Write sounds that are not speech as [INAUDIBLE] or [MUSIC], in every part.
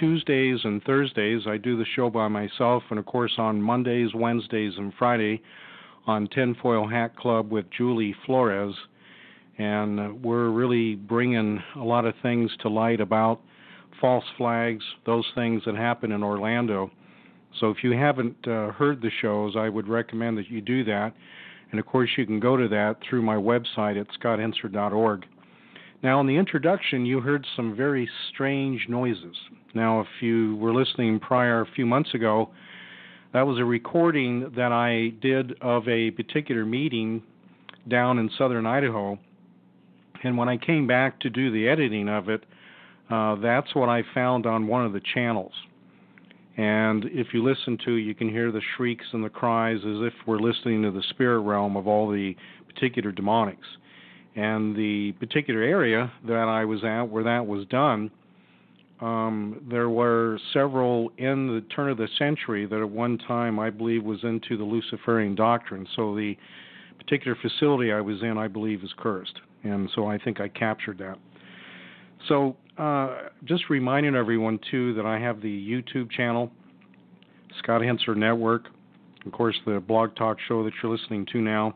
Tuesdays and Thursdays, I do the show by myself, and of course, on Mondays, Wednesdays, and Friday on Tinfoil Hat Club with Julie Flores. And uh, we're really bringing a lot of things to light about false flags, those things that happen in Orlando. So if you haven't uh, heard the shows, I would recommend that you do that. And of course, you can go to that through my website at scotthensler.org. Now, in the introduction, you heard some very strange noises. Now, if you were listening prior a few months ago, that was a recording that I did of a particular meeting down in southern Idaho. And when I came back to do the editing of it, uh, that's what I found on one of the channels. And if you listen to, you can hear the shrieks and the cries as if we're listening to the spirit realm of all the particular demonics. And the particular area that I was at where that was done, um, there were several in the turn of the century that at one time I believe was into the Luciferian doctrine. So the particular facility I was in, I believe, is cursed. And so I think I captured that. So uh, just reminding everyone, too, that I have the YouTube channel, Scott Hensler Network, of course, the blog talk show that you're listening to now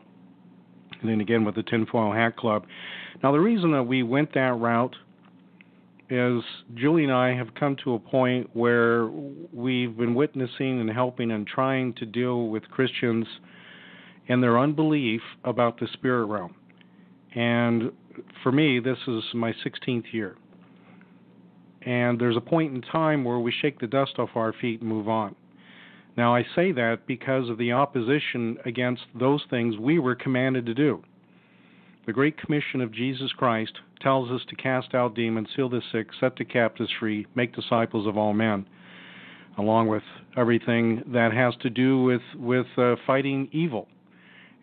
and then again with the Tinfoil Hat Club. Now, the reason that we went that route is Julie and I have come to a point where we've been witnessing and helping and trying to deal with Christians and their unbelief about the spirit realm. And for me, this is my 16th year. And there's a point in time where we shake the dust off our feet and move on. Now, I say that because of the opposition against those things we were commanded to do. The Great Commission of Jesus Christ tells us to cast out demons, heal the sick, set the captives free, make disciples of all men, along with everything that has to do with with uh, fighting evil.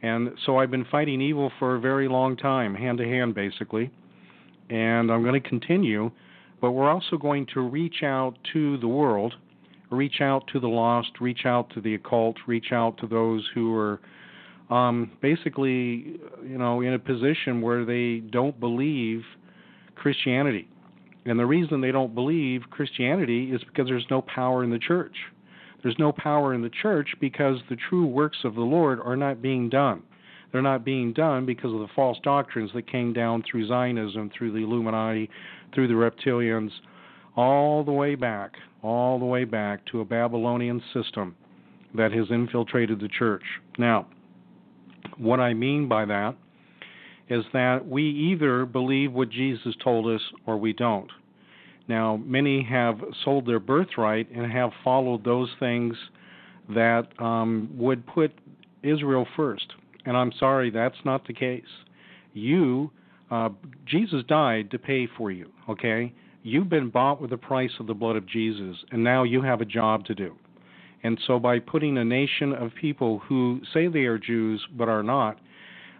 And so I've been fighting evil for a very long time, hand to hand, basically. And I'm going to continue, but we're also going to reach out to the world reach out to the lost, reach out to the occult, reach out to those who are um, basically, you know, in a position where they don't believe Christianity. And the reason they don't believe Christianity is because there's no power in the church. There's no power in the church because the true works of the Lord are not being done. They're not being done because of the false doctrines that came down through Zionism, through the Illuminati, through the reptilians, all the way back all the way back to a Babylonian system that has infiltrated the church. Now, what I mean by that is that we either believe what Jesus told us or we don't. Now, many have sold their birthright and have followed those things that um, would put Israel first. And I'm sorry, that's not the case. You, uh, Jesus died to pay for you, okay? You've been bought with the price of the blood of Jesus, and now you have a job to do. And so, by putting a nation of people who say they are Jews but are not,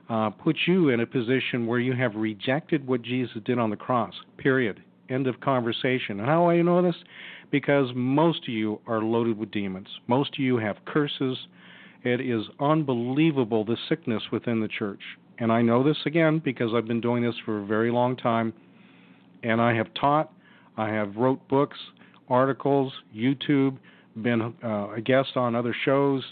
uh, put you in a position where you have rejected what Jesus did on the cross. Period. End of conversation. And how do I know this? Because most of you are loaded with demons. Most of you have curses. It is unbelievable the sickness within the church. And I know this again because I've been doing this for a very long time and I have taught, I have wrote books, articles, YouTube, been uh, a guest on other shows,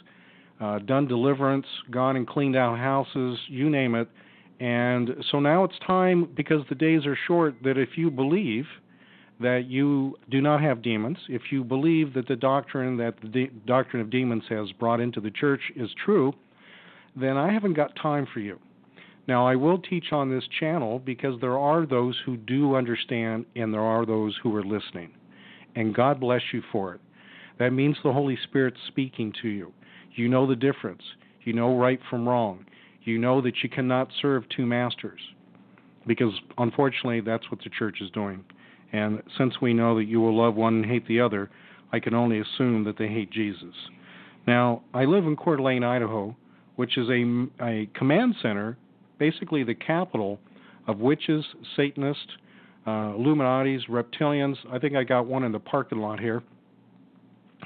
uh, done deliverance, gone and cleaned out houses, you name it. And so now it's time, because the days are short, that if you believe that you do not have demons, if you believe that the doctrine that the de- doctrine of demons has brought into the church is true, then I haven't got time for you. Now, I will teach on this channel because there are those who do understand and there are those who are listening. And God bless you for it. That means the Holy Spirit's speaking to you. You know the difference. You know right from wrong. You know that you cannot serve two masters because unfortunately that's what the church is doing. And since we know that you will love one and hate the other, I can only assume that they hate Jesus. Now, I live in Coeur d'Alene, Idaho, which is a, a command center, basically the capital of witches, Satanists, uh, Illuminatis, reptilians. I think I got one in the parking lot here.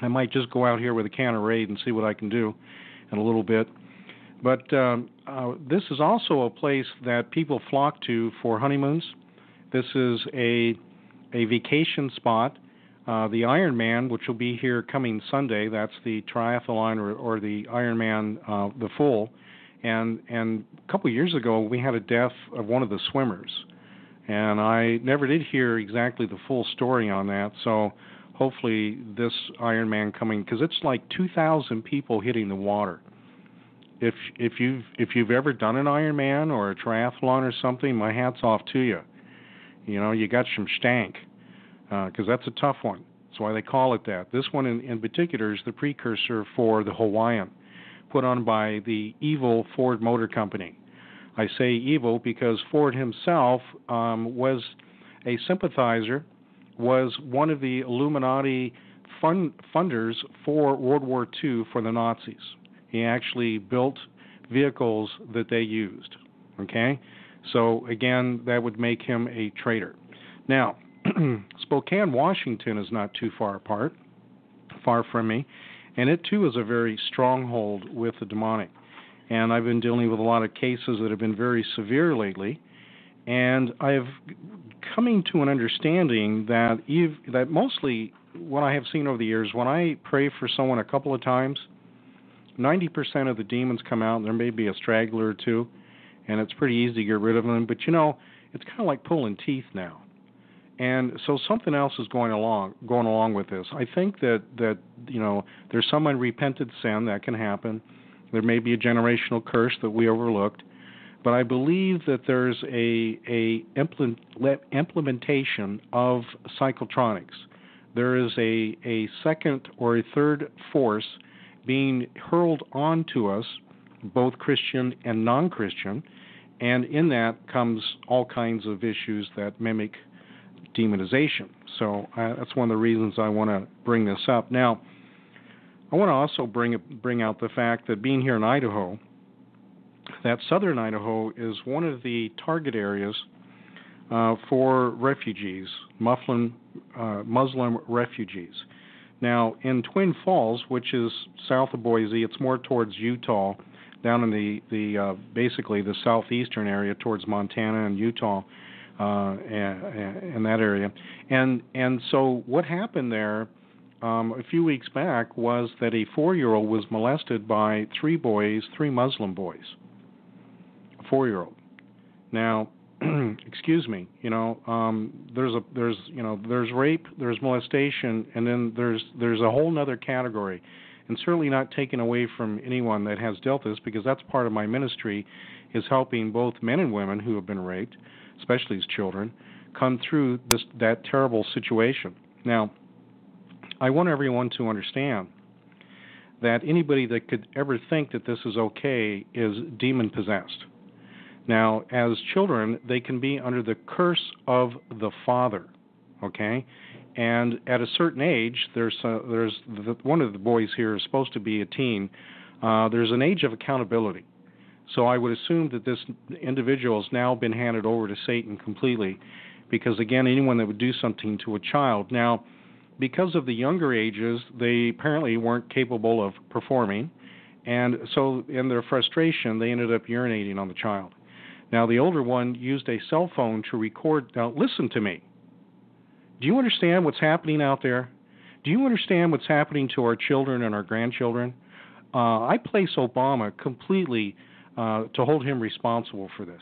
I might just go out here with a can of Raid and see what I can do in a little bit. But um, uh, this is also a place that people flock to for honeymoons. This is a a vacation spot. Uh, the Ironman, which will be here coming Sunday, that's the triathlon or, or the Ironman, uh, the full. And and a couple of years ago, we had a death of one of the swimmers, and I never did hear exactly the full story on that. So hopefully this Ironman coming because it's like 2,000 people hitting the water. If if you've if you've ever done an Ironman or a triathlon or something, my hats off to you. You know, you got some stank because uh, that's a tough one. That's why they call it that. This one in, in particular is the precursor for the Hawaiian, put on by the evil Ford Motor Company. I say evil because Ford himself um, was a sympathizer was one of the Illuminati fund, funders for World War II for the Nazis. He actually built vehicles that they used. Okay? So, again, that would make him a traitor. Now, [CLEARS THROAT] Spokane, Washington is not too far apart, far from me, and it too is a very stronghold with the demonic. And I've been dealing with a lot of cases that have been very severe lately and I have coming to an understanding that Eve, that mostly what I have seen over the years, when I pray for someone a couple of times, 90% of the demons come out, there may be a straggler or two, and it's pretty easy to get rid of them. But you know, it's kind of like pulling teeth now. And so something else is going along going along with this. I think that that you know there's some unrepented sin that can happen. There may be a generational curse that we overlooked but I believe that there's a, a implementation of psychotronics. There is a, a second or a third force being hurled onto us, both Christian and non Christian, and in that comes all kinds of issues that mimic demonization. So uh, that's one of the reasons I want to bring this up. Now, I want to also bring bring out the fact that being here in Idaho, that southern Idaho is one of the target areas uh, for refugees, Muslim, uh, Muslim refugees. Now, in Twin Falls, which is south of Boise, it's more towards Utah, down in the the uh, basically the southeastern area towards Montana and Utah, uh, in that area. And and so what happened there um, a few weeks back was that a four-year-old was molested by three boys, three Muslim boys four year old. Now, [CLEARS THROAT] excuse me, you know, um, there's a there's you know there's rape, there's molestation, and then there's there's a whole other category, and certainly not taken away from anyone that has dealt this because that's part of my ministry, is helping both men and women who have been raped, especially as children, come through this that terrible situation. Now, I want everyone to understand that anybody that could ever think that this is okay is demon possessed. Now, as children, they can be under the curse of the father, okay? And at a certain age, there's a, there's the, one of the boys here is supposed to be a teen. Uh, there's an age of accountability. So I would assume that this individual has now been handed over to Satan completely, because again, anyone that would do something to a child now, because of the younger ages, they apparently weren't capable of performing, and so in their frustration, they ended up urinating on the child. Now, the older one used a cell phone to record. Now, listen to me. Do you understand what's happening out there? Do you understand what's happening to our children and our grandchildren? uh, I place Obama completely uh, to hold him responsible for this.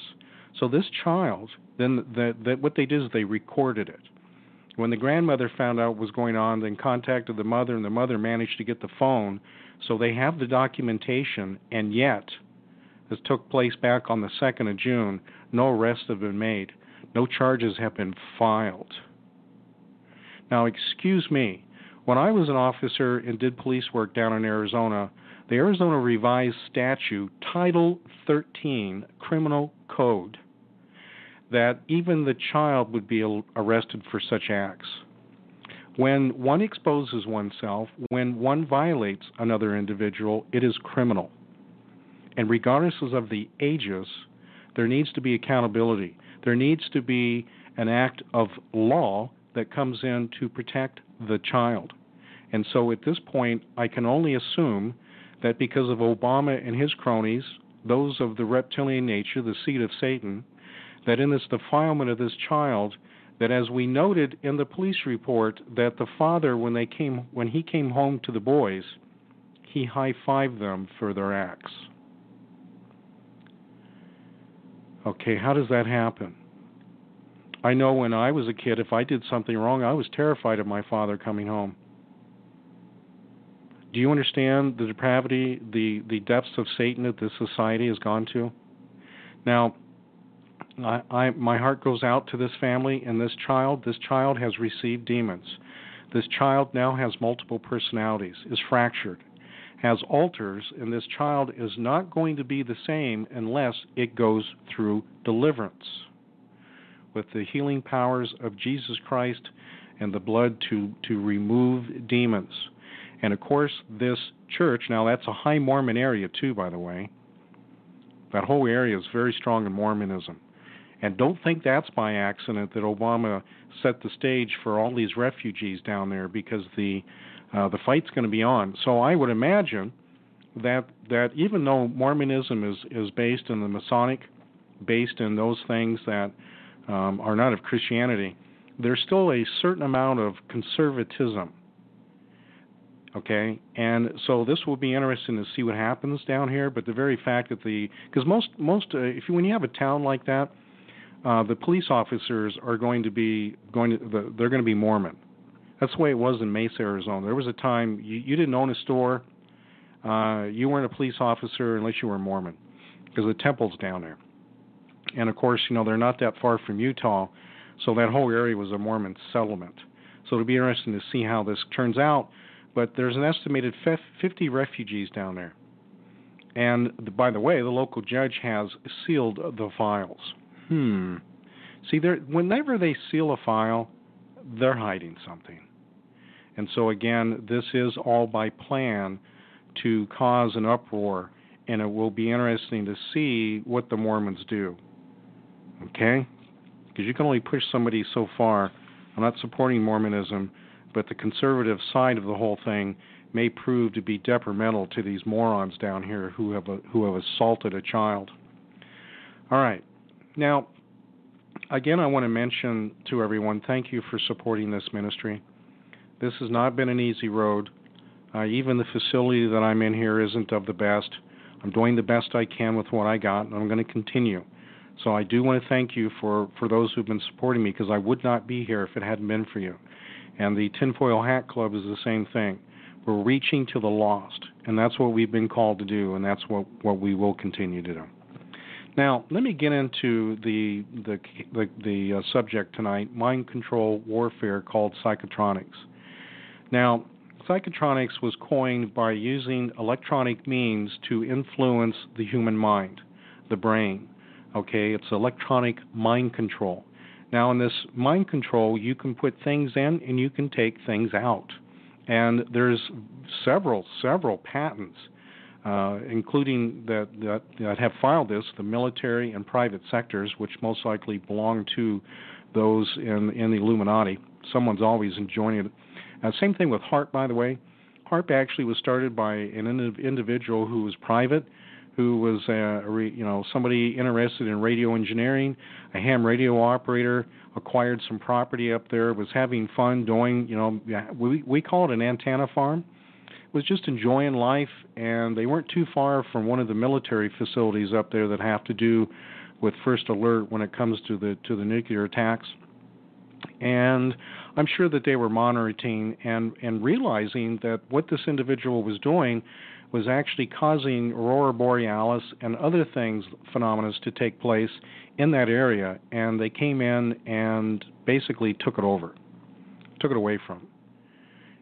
So this child, then that that what they did is they recorded it. When the grandmother found out what was going on, then contacted the mother, and the mother managed to get the phone. So they have the documentation, and yet took place back on the 2nd of June. No arrests have been made. No charges have been filed. Now, excuse me, when I was an officer and did police work down in Arizona, the Arizona Revised Statute, Title 13, Criminal Code, that even the child would be arrested for such acts. When one exposes oneself, when one violates another individual, it is criminal. And regardless of the ages, there needs to be accountability. There needs to be an act of law that comes in to protect the child. And so at this point, I can only assume that because of Obama and his cronies, those of the reptilian nature, the seed of Satan, that in this defilement of this child, that as we noted in the police report, that the father, when they came, when he came home to the boys, he high-fived them for their acts. Okay, how does that happen? I know when I was a kid, if I did something wrong, I was terrified of my father coming home. Do you understand the depravity, the, the depths of Satan that this society has gone to? Now, I, I, my heart goes out to this family and this child. This child has received demons. This child now has multiple personalities, is fractured, has alters, and this child is not going to be the same unless it goes through deliverance with the healing powers of Jesus Christ and the blood to, to remove demons. And of course, this church, now that's a high Mormon area too, by the way. That whole area is very strong in Mormonism. And don't think that's by accident that Obama set the stage for all these refugees down there because the uh, the fight's going to be on. So I would imagine that that even though Mormonism is is based in the Masonic, based in those things that um, are not of Christianity, there's still a certain amount of conservatism. Okay, and so this will be interesting to see what happens down here. But the very fact that the because most most uh, if you, when you have a town like that, uh, the police officers are going to be going to the, they're going to be Mormon. That's the way it was in Mesa, Arizona. There was a time you, you didn't own a store, uh, you weren't a police officer unless you were a Mormon, because the temple's down there and of course, you know they're not that far from Utah, so that whole area was a Mormon settlement. So it'll be interesting to see how this turns out. But there's an estimated 50 refugees down there, and by the way, the local judge has sealed the files. Hmm. See, whenever they seal a file, they're hiding something. And so again, this is all by plan to cause an uproar, and it will be interesting to see what the Mormons do. Okay? Because you can only push somebody so far. I'm not supporting Mormonism, but the conservative side of the whole thing may prove to be detrimental to these morons down here who have a, who have assaulted a child. All right. Now, again, I want to mention to everyone thank you for supporting this ministry. This has not been an easy road. Uh, even the facility that I'm in here isn't of the best. I'm doing the best I can with what I got, and I'm going to continue. So I do want to thank you for, for those who've been supporting me because I would not be here if it hadn't been for you. And the Tinfoil Hat Club is the same thing. We're reaching to the lost, and that's what we've been called to do, and that's what, what we will continue to do. Now, let me get into the the the, the uh, subject tonight: mind control warfare, called psychotronics. Now, psychotronics was coined by using electronic means to influence the human mind, the brain. Okay, it's electronic mind control. Now, in this mind control, you can put things in and you can take things out. And there's several, several patents, uh, including that, that, that have filed this, the military and private sectors, which most likely belong to those in, in the Illuminati. Someone's always enjoying it. Uh, same thing with HAARP, by the way. HAARP actually was started by an individual who was private who was uh, you know somebody interested in radio engineering, a ham radio operator, acquired some property up there, was having fun doing you know we we call it an antenna farm, was just enjoying life, and they weren't too far from one of the military facilities up there that have to do with first alert when it comes to the to the nuclear attacks. And I'm sure that they were monitoring and and realizing that what this individual was doing was actually causing aurora borealis and other things phenomena to take place in that area. And they came in and basically took it over took it away from.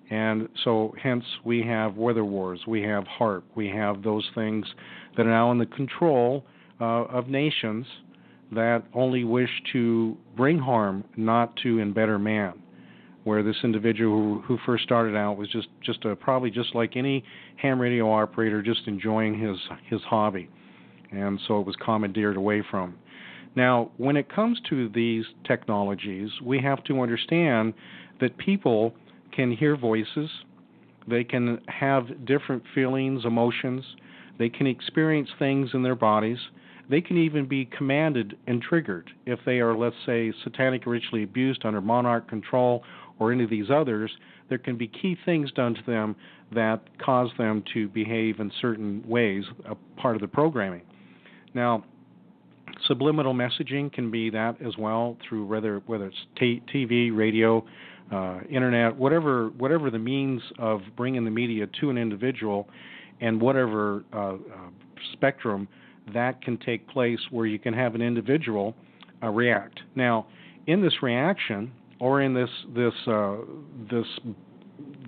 And so hence we have weather wars we have HAARP we have those things that are now in the control uh, of nations that only wish to bring harm not to embetter man where this individual who, who first started out was just just a, probably just like any ham radio operator, just enjoying his his hobby, and so it was commandeered away from. Now, when it comes to these technologies, we have to understand that people can hear voices, they can have different feelings, emotions, they can experience things in their bodies. They can even be commanded and triggered if they are, let's say, satanic ritually abused under monarch control or any of these others, there can be key things done to them that cause them to behave in certain ways, a part of the programming. Now, subliminal messaging can be that as well through whether whether it's t- TV, radio, uh, internet, whatever whatever the means of bringing the media to an individual, and whatever uh, uh, spectrum that can take place where you can have an individual uh, react. Now, in this reaction, or in this this uh, this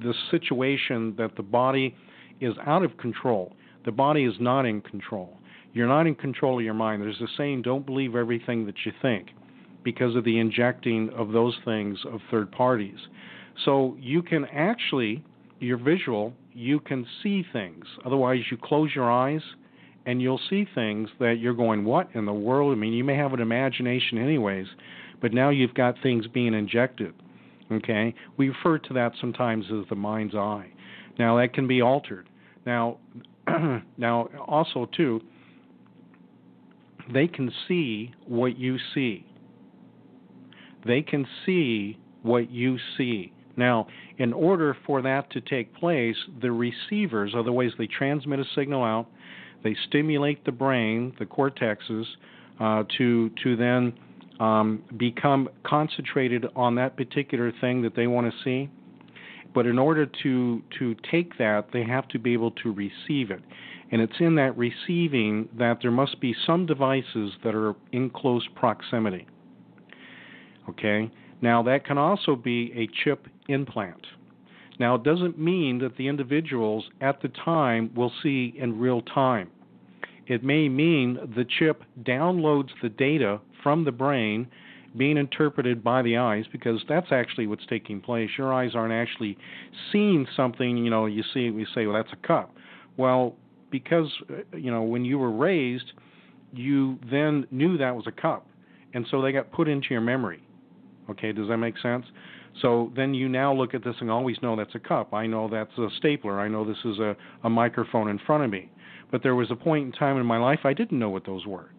this situation that the body is out of control. The body is not in control. You're not in control of your mind. There's a saying, don't believe everything that you think because of the injecting of those things of third parties. So you can actually, your visual, you can see things. Otherwise, you close your eyes and you'll see things that you're going, what in the world? I mean, you may have an imagination, anyways, but now you've got things being injected. Okay, we refer to that sometimes as the mind's eye. Now that can be altered. Now, [CLEARS THROAT] now also too, they can see what you see. They can see what you see. Now, in order for that to take place, the receivers ways they transmit a signal out. They stimulate the brain, the cortexes, uh, to to then um, become concentrated on that particular thing that they want to see. But in order to to take that, they have to be able to receive it, and it's in that receiving that there must be some devices that are in close proximity. Okay. Now that can also be a chip implant. Now it doesn't mean that the individuals at the time will see in real time. It may mean the chip downloads the data from the brain being interpreted by the eyes because that's actually what's taking place. Your eyes aren't actually seeing something, you know, you see we say well that's a cup. Well, because uh, you know when you were raised, you then knew that was a cup. And so they got put into your memory. Okay, does that make sense? So then you now look at this and always know that's a cup. I know that's a stapler. I know this is a, a microphone in front of me. But there was a point in time in my life I didn't know what those were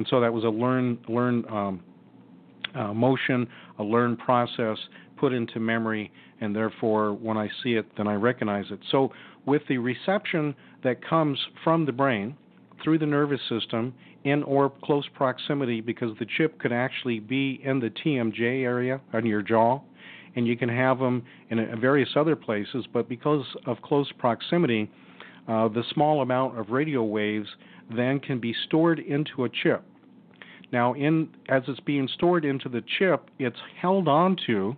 and so that was a learn learn um, uh, motion, a learn process put into memory, and therefore when I see it, then I recognize it. So with the reception that comes from the brain through the nervous system in or close proximity, because the chip could actually be in the TMJ area on your jaw, and you can have them in various other places, but because of close proximity, uh, the small amount of radio waves then can be stored into a chip. Now, in as it's being stored into the chip, it's held onto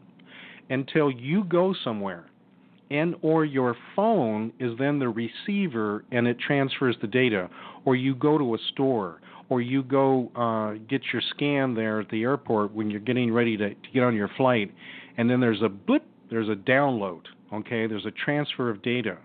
until you go somewhere, and or your phone is then the receiver and it transfers the data, or you go to a store, or you go uh, get your scan there at the airport when you're getting ready to, to get on your flight, and then there's a blip, there's a download. Okay, there's a transfer of data.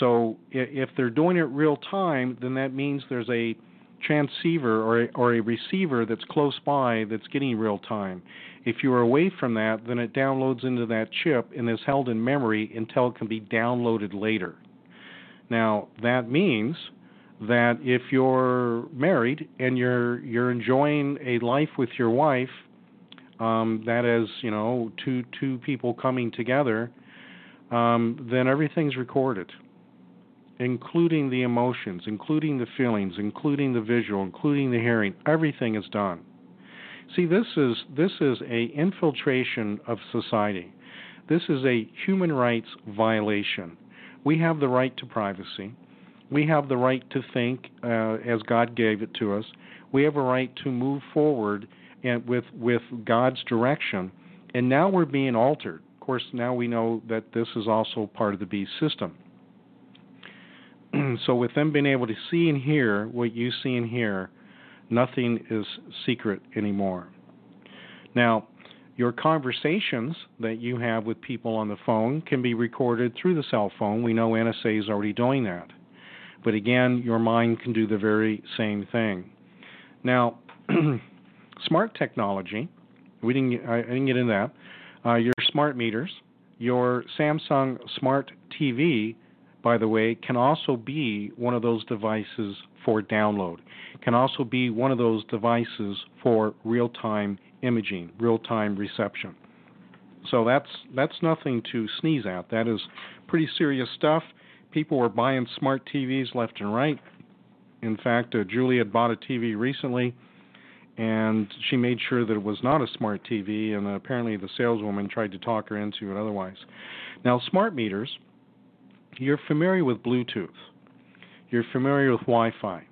So if they're doing it real time, then that means there's a transceiver or a, or a receiver that's close by that's getting real time. If you are away from that, then it downloads into that chip and is held in memory until it can be downloaded later. Now, that means that if you're married and you're you're enjoying a life with your wife, um, that is, you know, two two people coming together, um, then everything's recorded including the emotions, including the feelings, including the visual, including the hearing. Everything is done. See, this is this is a infiltration of society. This is a human rights violation. We have the right to privacy. We have the right to think uh, as God gave it to us. We have a right to move forward and with with God's direction. And now we're being altered. Of course, now we know that this is also part of the beast system. [CLEARS THROAT] so with them being able to see and hear what you see and hear, nothing is secret anymore. Now, your conversations that you have with people on the phone can be recorded through the cell phone. We know NSA is already doing that. But again, your mind can do the very same thing. Now, [CLEARS THROAT] smart technology, we didn't, I didn't get into that. Uh, your smart meters, your Samsung Smart TV, by the way, can also be one of those devices for download. Can also be one of those devices for real-time imaging, real-time reception. So that's that's nothing to sneeze at. That is pretty serious stuff. People were buying smart TVs left and right. In fact, uh, Julie had bought a TV recently, and she made sure that it was not a smart TV. And apparently, the saleswoman tried to talk her into it otherwise. Now, smart meters. You're familiar with Bluetooth. You're familiar with Wi-Fi.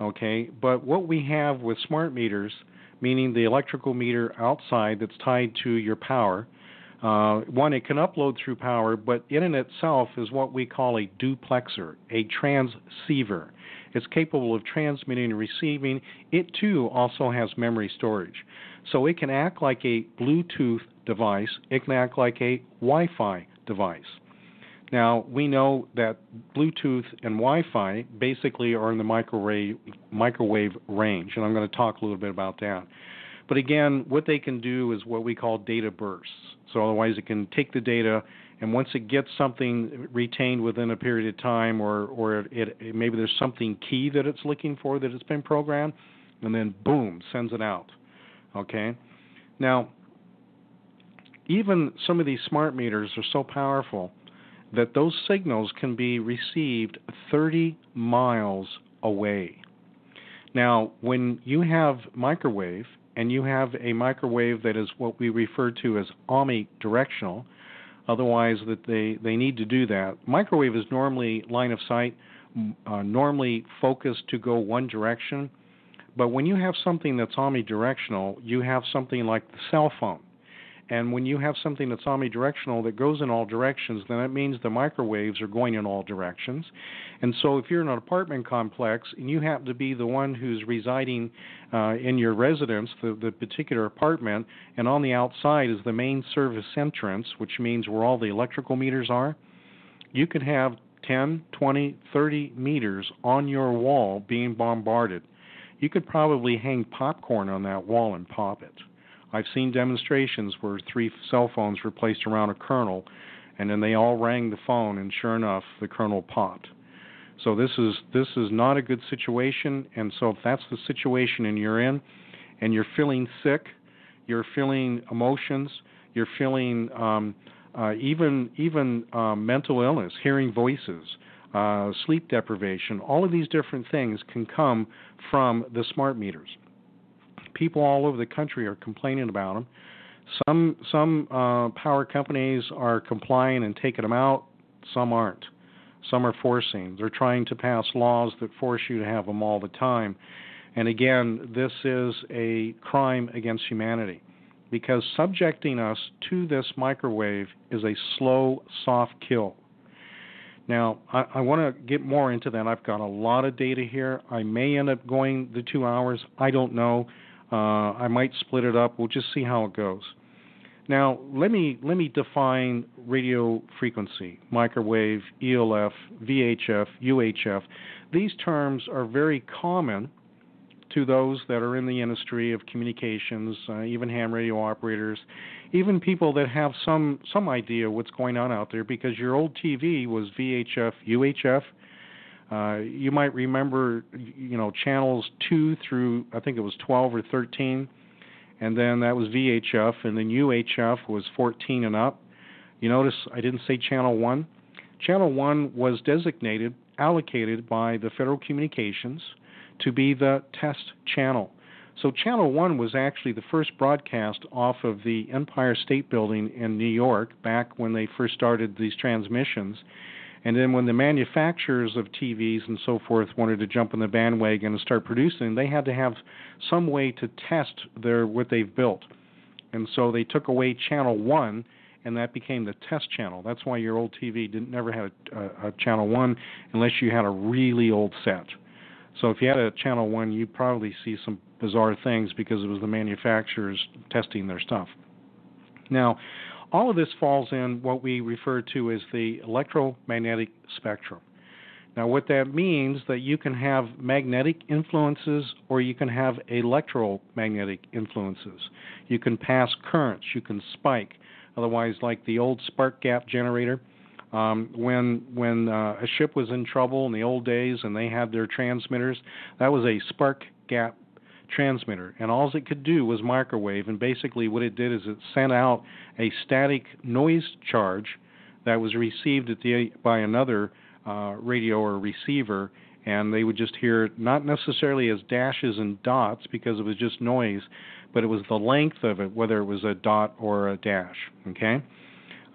Okay, but what we have with smart meters meaning the electrical meter outside that's tied to your power. Uh, one, it can upload through power, but in and itself is what we call a duplexer, a transceiver. It's capable of transmitting and receiving. It too also has memory storage. So it can act like a Bluetooth device, it can act like a Wi Fi device. Now, we know that Bluetooth and Wi Fi basically are in the microwave, microwave range, and I'm going to talk a little bit about that. But again, what they can do is what we call data bursts. So, otherwise, it can take the data, and once it gets something retained within a period of time, or, or it, it, maybe there's something key that it's looking for that it's been programmed, and then boom, sends it out. Okay? Now, even some of these smart meters are so powerful that those signals can be received 30 miles away. Now, when you have microwave and you have a microwave that is what we refer to as omnidirectional, otherwise that they, they need to do that. Microwave is normally line of sight, uh, normally focused to go one direction, but when you have something that's omnidirectional, you have something like the cell phone. And when you have something that's omnidirectional that goes in all directions, then that means the microwaves are going in all directions. And so if you're in an apartment complex and you happen to be the one who's residing uh, in your residence, the, the particular apartment, and on the outside is the main service entrance, which means where all the electrical meters are, you could have 10, 20, 30 meters on your wall being bombarded. You could probably hang popcorn on that wall and pop it. I've seen demonstrations where three cell phones were placed around a kernel, and then they all rang the phone, and sure enough, the kernel popped. So this is this is not a good situation, and so if that's the situation and you're in, and you're feeling sick, you're feeling emotions, you're feeling um, uh, even even um, mental illness, hearing voices, uh, sleep deprivation, all of these different things can come from the smart meters people all over the country are complaining about them. Some some uh, power companies are complying and taking them out. Some aren't. Some are forcing. They're trying to pass laws that force you to have them all the time. And again, this is a crime against humanity because subjecting us to this microwave is a slow, soft kill. Now, I, I want to get more into that. I've got a lot of data here. I may end up going the two hours. I don't know. Uh, I might split it up. We'll just see how it goes. Now, let me let me define radio frequency, microwave, ELF, VHF, UHF. These terms are very common to those that are in the industry of communications, uh, even ham radio operators, even people that have some some idea what's going on out there because your old TV was VHF, UHF, uh, you might remember, you know, channels two through I think it was 12 or 13, and then that was VHF, and then UHF was 14 and up. You notice I didn't say channel one. Channel one was designated allocated by the Federal Communications to be the test channel. So, Channel 1 was actually the first broadcast off of the Empire State Building in New York back when they first started these transmissions. And then, when the manufacturers of TVs and so forth wanted to jump on the bandwagon and start producing, they had to have some way to test their what they've built. And so they took away Channel 1 and that became the test channel. That's why your old TV didn't never have a, a, a channel one unless you had a really old set. So if you had a channel one, you'd probably see some bizarre things because it was the manufacturers testing their stuff. Now, all of this falls in what we refer to as the electromagnetic spectrum. Now, what that means that you can have magnetic influences or you can have electromagnetic influences. You can pass currents, you can spike. Otherwise, like the old spark gap generator, um, when when uh, a ship was in trouble in the old days and they had their transmitters, that was a spark gap transmitter, and all it could do was microwave. And basically, what it did is it sent out a static noise charge that was received the by another uh, radio or receiver, and they would just hear not necessarily as dashes and dots because it was just noise, but it was the length of it, whether it was a dot or a dash. Okay.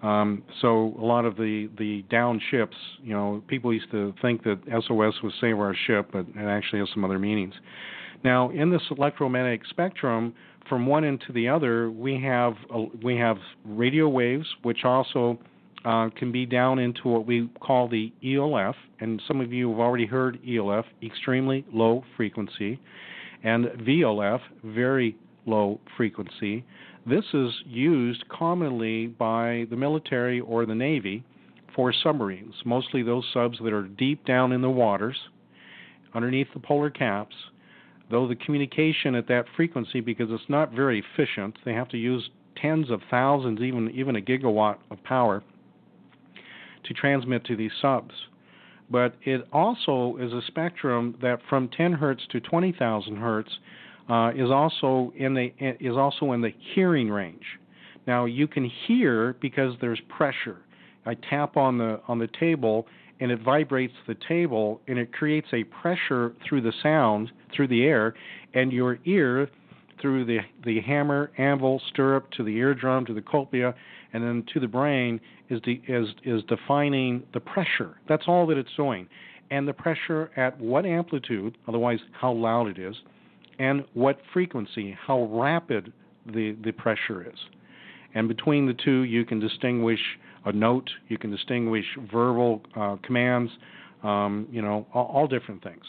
Um, so a lot of the the down ships, you know, people used to think that SOS was save our ship, but it actually has some other meanings. Now, in this electromagnetic spectrum, from one end to the other, we have uh, we have radio waves, which also uh, can be down into what we call the ELF, and some of you have already heard ELF, extremely low frequency, and VLF, very low frequency. This is used commonly by the military or the Navy for submarines, mostly those subs that are deep down in the waters, underneath the polar caps. Though the communication at that frequency, because it's not very efficient, they have to use tens of thousands, even even a gigawatt of power to transmit to these subs. But it also is a spectrum that from 10 hertz to 20,000 hertz uh, is also in the is also in the hearing range. Now you can hear because there's pressure. I tap on the on the table and it vibrates the table and it creates a pressure through the sound through the air and your ear through the the hammer, anvil, stirrup to the eardrum to the cochlea and then to the brain is de, is is defining the pressure. That's all that it's doing. And the pressure at what amplitude, otherwise how loud it is, and what frequency, how rapid the, the pressure is. And between the two, you can distinguish a note, you can distinguish verbal uh, commands, um, you know, all, all, different things.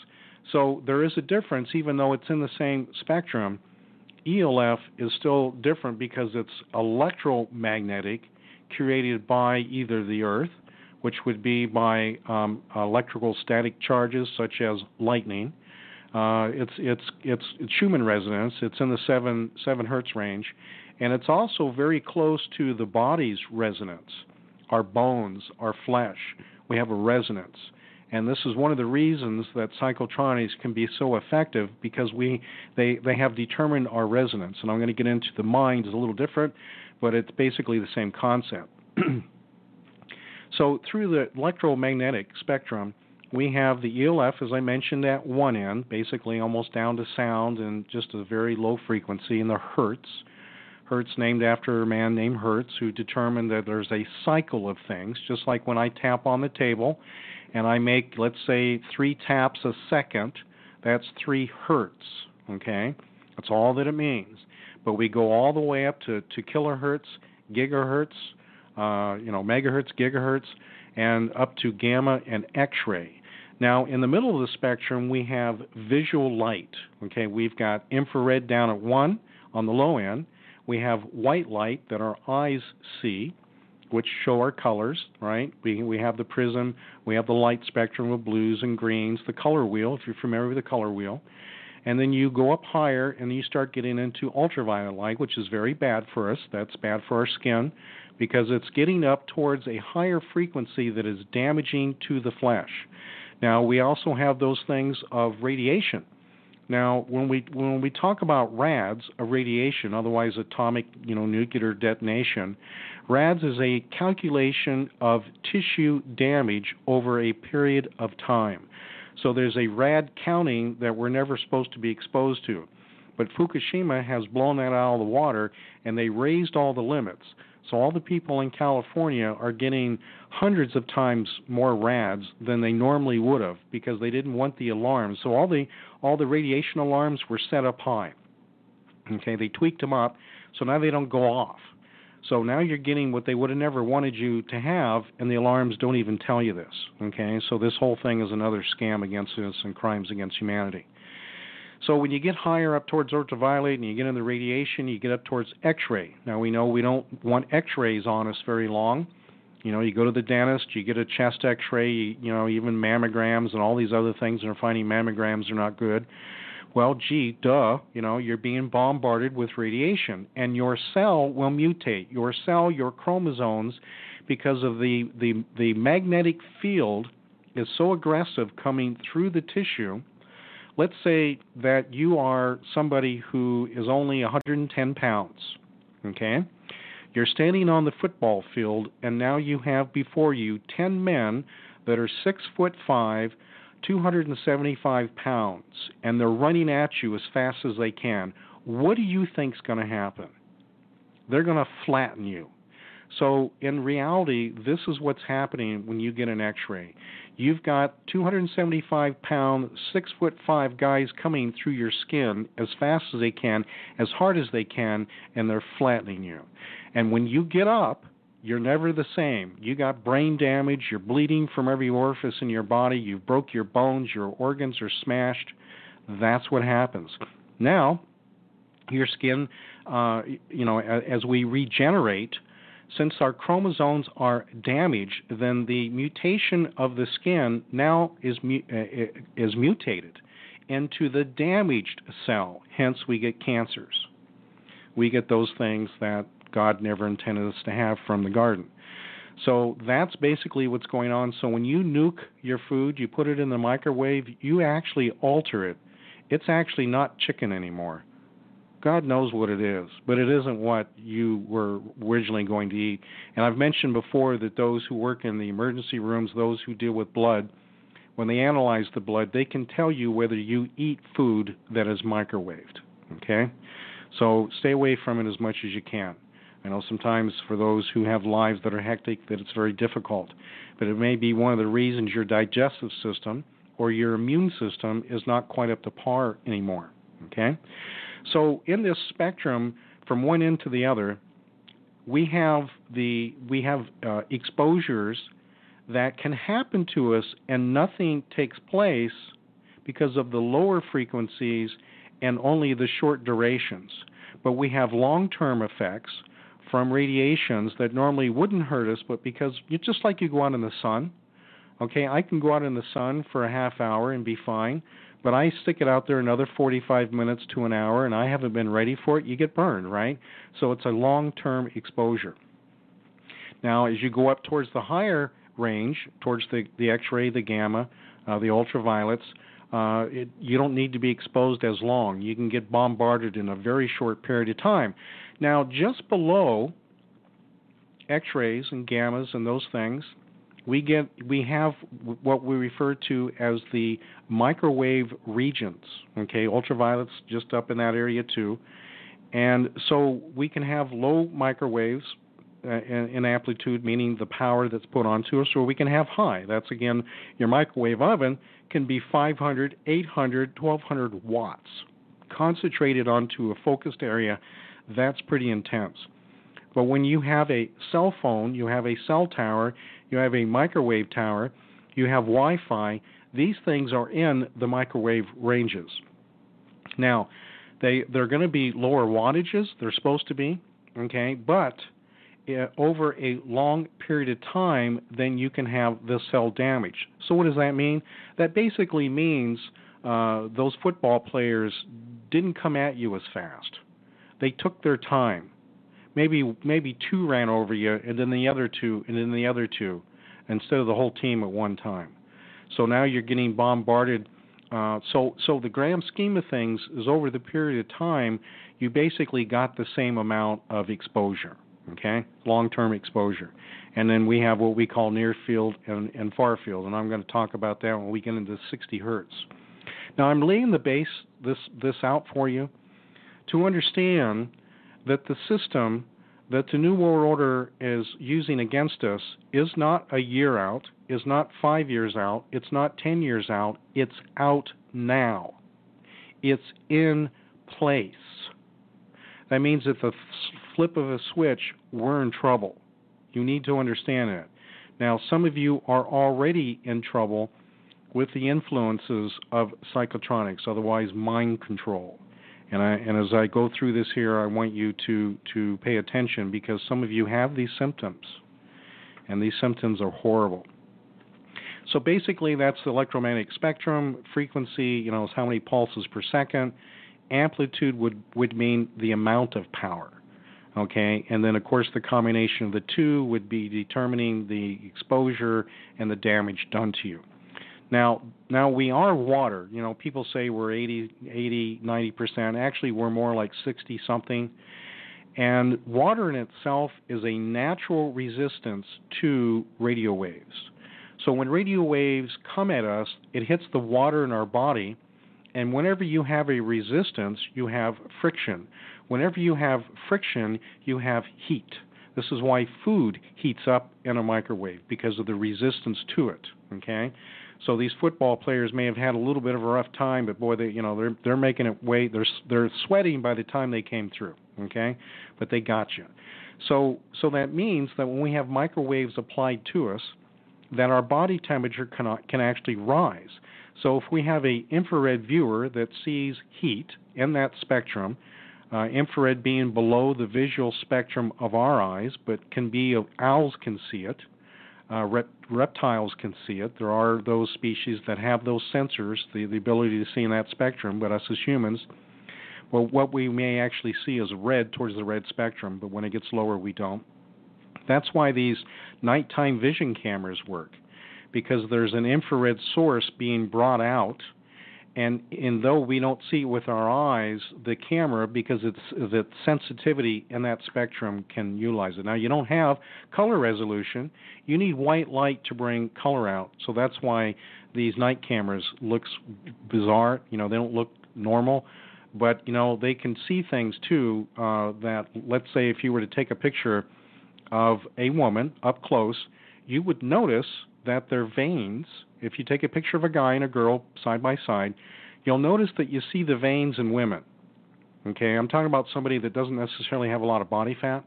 So there is a difference, even though it's in the same spectrum. ELF is still different because it's electromagnetic, created by either the Earth, which would be by um, electrical static charges such as lightning, uh, it's it's it's it's Schumann resonance. It's in the seven seven hertz range, and it's also very close to the body's resonance. Our bones, our flesh, we have a resonance, and this is one of the reasons that psychotronics can be so effective because we they they have determined our resonance. And I'm going to get into the mind is a little different, but it's basically the same concept. [CLEARS THROAT] so through the electromagnetic spectrum we have the ELF, as I mentioned, at one end, basically almost down to sound and just a very low frequency, in the Hertz. Hertz, named after a man named Hertz, who determined that there's a cycle of things, just like when I tap on the table and I make, let's say, three taps a second, that's three Hertz, okay? That's all that it means. But we go all the way up to, to kilohertz, gigahertz, uh, you know, megahertz, gigahertz, and up to gamma and X-ray. Now, in the middle of the spectrum, we have visual light. Okay, we've got infrared down at one on the low end. We have white light that our eyes see, which show our colors. Right? We we have the prism. We have the light spectrum of blues and greens. The color wheel, if you're familiar with the color wheel. And then you go up higher and you start getting into ultraviolet light, which is very bad for us. That's bad for our skin because it's getting up towards a higher frequency that is damaging to the flesh. Now, we also have those things of radiation Now, when we when we talk about RADS, a radiation, otherwise atomic, you know, nuclear detonation, RADS is a calculation of tissue damage over a period of time. So there's a RAD counting that we're never supposed to be exposed to. But Fukushima has blown that out of the water and they raised all the limits. So all the people in California are getting hundreds of times more rads than they normally would have because they didn't want the alarms. So all the all the radiation alarms were set up high. Okay, they tweaked them up so now they don't go off. So now you're getting what they would have never wanted you to have, and the alarms don't even tell you this. Okay, so this whole thing is another scam against us and crimes against humanity. So when you get higher up towards ultraviolet and you get in the radiation, you get up towards X-ray. Now we know we don't want X-rays on us very long. You know, you go to the dentist, you get a chest X-ray, you, you know, even mammograms and all these other things, and are finding mammograms are not good. Well, gee, duh, you know, you're being bombarded with radiation, and your cell will mutate. Your cell, your chromosomes, because of the the the magnetic field is so aggressive coming through the tissue let's say that you are somebody who is only 110 pounds, okay? You're standing on the football field, and now you have before you 10 men that are six foot five, 275 pounds, and they're running at you as fast as they can. What do you think's going to happen? They're going to flatten you. So in reality, this is what's happening when you get an X-ray. You've got 275 pound, six foot five guys coming through your skin as fast as they can, as hard as they can, and they're flattening you. And when you get up, you're never the same. You got brain damage, you're bleeding from every orifice in your body, you've broke your bones, your organs are smashed. That's what happens. Now, your skin, uh, you know, as we regenerate, since our chromosomes are damaged, then the mutation of the skin now is uh, uh, is mutated into the damaged cell. Hence, we get cancers. We get those things that God never intended us to have from the garden. So that's basically what's going on. So when you nuke your food, you put it in the microwave, you actually alter it. It's actually not chicken anymore. God knows what it is, but it isn't what you were originally going to eat. And I've mentioned before that those who work in the emergency rooms, those who deal with blood, when they analyze the blood, they can tell you whether you eat food that is microwaved. Okay? So stay away from it as much as you can. I know sometimes for those who have lives that are hectic that it's very difficult, but it may be one of the reasons your digestive system or your immune system is not quite up to par anymore. Okay? So in this spectrum, from one end to the other, we have the we have uh, exposures that can happen to us, and nothing takes place because of the lower frequencies and only the short durations. But we have long-term effects from radiations that normally wouldn't hurt us, but because just like you go out in the sun. Okay, I can go out in the sun for a half hour and be fine but I stick it out there another 45 minutes to an hour and I haven't been ready for it, you get burned, right? So it's a long term exposure. Now, as you go up towards the higher range, towards the, the X ray, the gamma, uh, the ultraviolets, uh, it, you don't need to be exposed as long. You can get bombarded in a very short period of time. Now, just below X rays and gammas and those things, we get we have what we refer to as the microwave regions. Okay, ultraviolets just up in that area too, and so we can have low microwaves uh, in, in, amplitude, meaning the power that's put onto us, or we can have high. That's again your microwave oven can be 500, 800, 1200 watts concentrated onto a focused area. That's pretty intense. But when you have a cell phone, you have a cell tower, you have a microwave tower, you have Wi Fi, these things are in the microwave ranges. Now, they, they're going to be lower wattages, they're supposed to be, okay, but uh, over a long period of time, then you can have the cell damage. So, what does that mean? That basically means uh, those football players didn't come at you as fast. They took their time maybe maybe two ran over you, and then the other two, and then the other two, instead of the whole team at one time. So now you're getting bombarded Uh, so, so the grand scheme of things is over the period of time, you basically got the same amount of exposure. Okay, long-term exposure, and then we have what we call near field and, and far field, and I'm going to talk about that when we get into 60 hertz. Now, I'm laying the base this this out for you to understand that the system that the New World Order is using against us is not a year out, is not five years out, it's not 10 years out, it's out now. It's in place. That means at the flip of a switch, we're in trouble. You need to understand that. Now, some of you are already in trouble with the influences of psychotronics, otherwise mind control. And, I, and as I go through this here, I want you to, to pay attention because some of you have these symptoms, and these symptoms are horrible. So basically, that's the electromagnetic spectrum. Frequency, you know, is how many pulses per second. Amplitude would, would mean the amount of power. Okay, and then of course the combination of the two would be determining the exposure and the damage done to you. Now, now we are water. You know, people say we're 80, 80, 90 percent. Actually, we're more like 60 something. And water in itself is a natural resistance to radio waves. So when radio waves come at us, it hits the water in our body, and whenever you have a resistance, you have friction. Whenever you have friction, you have heat. This is why food heats up in a microwave because of the resistance to it. Okay, so these football players may have had a little bit of a rough time, but boy, they you know they're they're making it way they're they're sweating by the time they came through. Okay, but they got you. So so that means that when we have microwaves applied to us, that our body temperature can can actually rise. So if we have a infrared viewer that sees heat in that spectrum, uh, infrared being below the visual spectrum of our eyes, but can be owls can see it, uh, rep- reptiles can see it. There are those species that have those sensors, the, the ability to see in that spectrum, but us as humans, well, what we may actually see is red towards the red spectrum, but when it gets lower, we don't. That's why these nighttime vision cameras work, because there's an infrared source being brought out and and though we don't see with our eyes the camera because it's the sensitivity in that spectrum can utilize it. Now you don't have color resolution. You need white light to bring color out. So that's why these night cameras looks bizarre. You know they don't look normal, but you know they can see things too. Uh, that let's say if you were to take a picture of a woman up close, you would notice that their veins if you take a picture of a guy and a girl side by side, you'll notice that you see the veins in women. Okay, I'm talking about somebody that doesn't necessarily have a lot of body fat.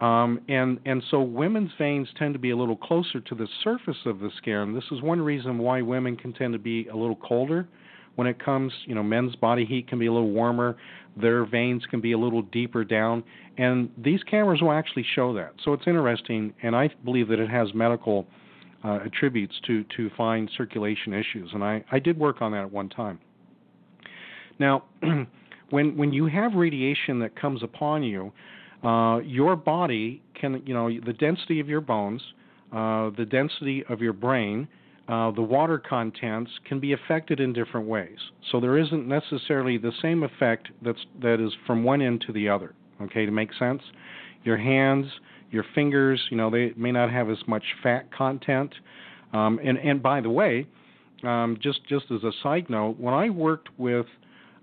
Um, and and so women's veins tend to be a little closer to the surface of the skin. This is one reason why women can tend to be a little colder when it comes. You know, men's body heat can be a little warmer. Their veins can be a little deeper down, and these cameras will actually show that. So it's interesting, and I believe that it has medical uh, attributes to to find circulation issues, and I I did work on that at one time. Now, [CLEARS THROAT] when when you have radiation that comes upon you, uh, your body can you know the density of your bones, uh, the density of your brain. Uh, the water contents can be affected in different ways. So there isn't necessarily the same effect that's that is from one end to the other. Okay, to make sense, your hands, your fingers, you know, they may not have as much fat content. Um, and and by the way, um, just just as a side note, when I worked with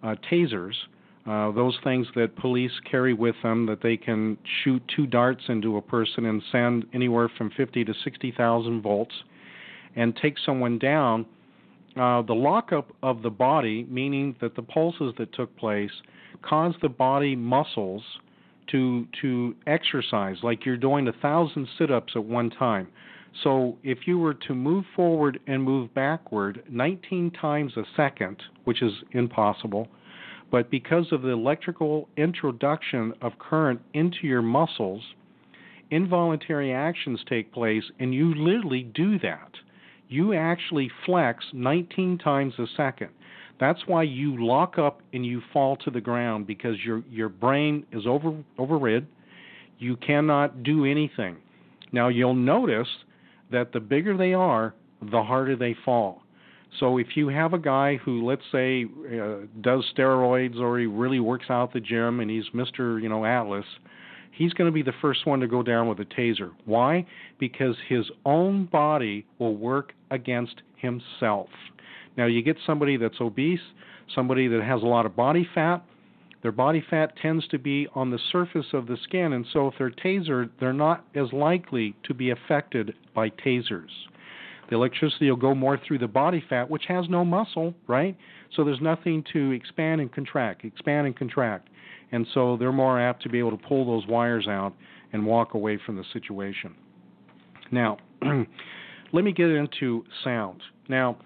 uh, tasers, uh, those things that police carry with them that they can shoot two darts into a person and send anywhere from 50 to 60,000 volts and take someone down. Uh, the lockup of the body, meaning that the pulses that took place, caused the body muscles to to exercise like you're doing a thousand sit-ups at one time. So if you were to move forward and move backward 19 times a second, which is impossible, but because of the electrical introduction of current into your muscles, involuntary actions take place, and you literally do that. You actually flex 19 times a second. That's why you lock up and you fall to the ground because your your brain is over overrid. You cannot do anything. Now you'll notice that the bigger they are, the harder they fall. So if you have a guy who, let's say, uh, does steroids or he really works out the gym and he's Mr. You know Atlas, he's going to be the first one to go down with a taser. Why? Because his own body will work against himself. Now you get somebody that's obese, somebody that has a lot of body fat. Their body fat tends to be on the surface of the skin, and so if they're tasered, they're not as likely to be affected by tasers. The electricity will go more through the body fat, which has no muscle, right? So there's nothing to expand and contract, expand and contract. And so they're more apt to be able to pull those wires out and walk away from the situation. Now, [CLEARS THROAT] let me get into sound. Now,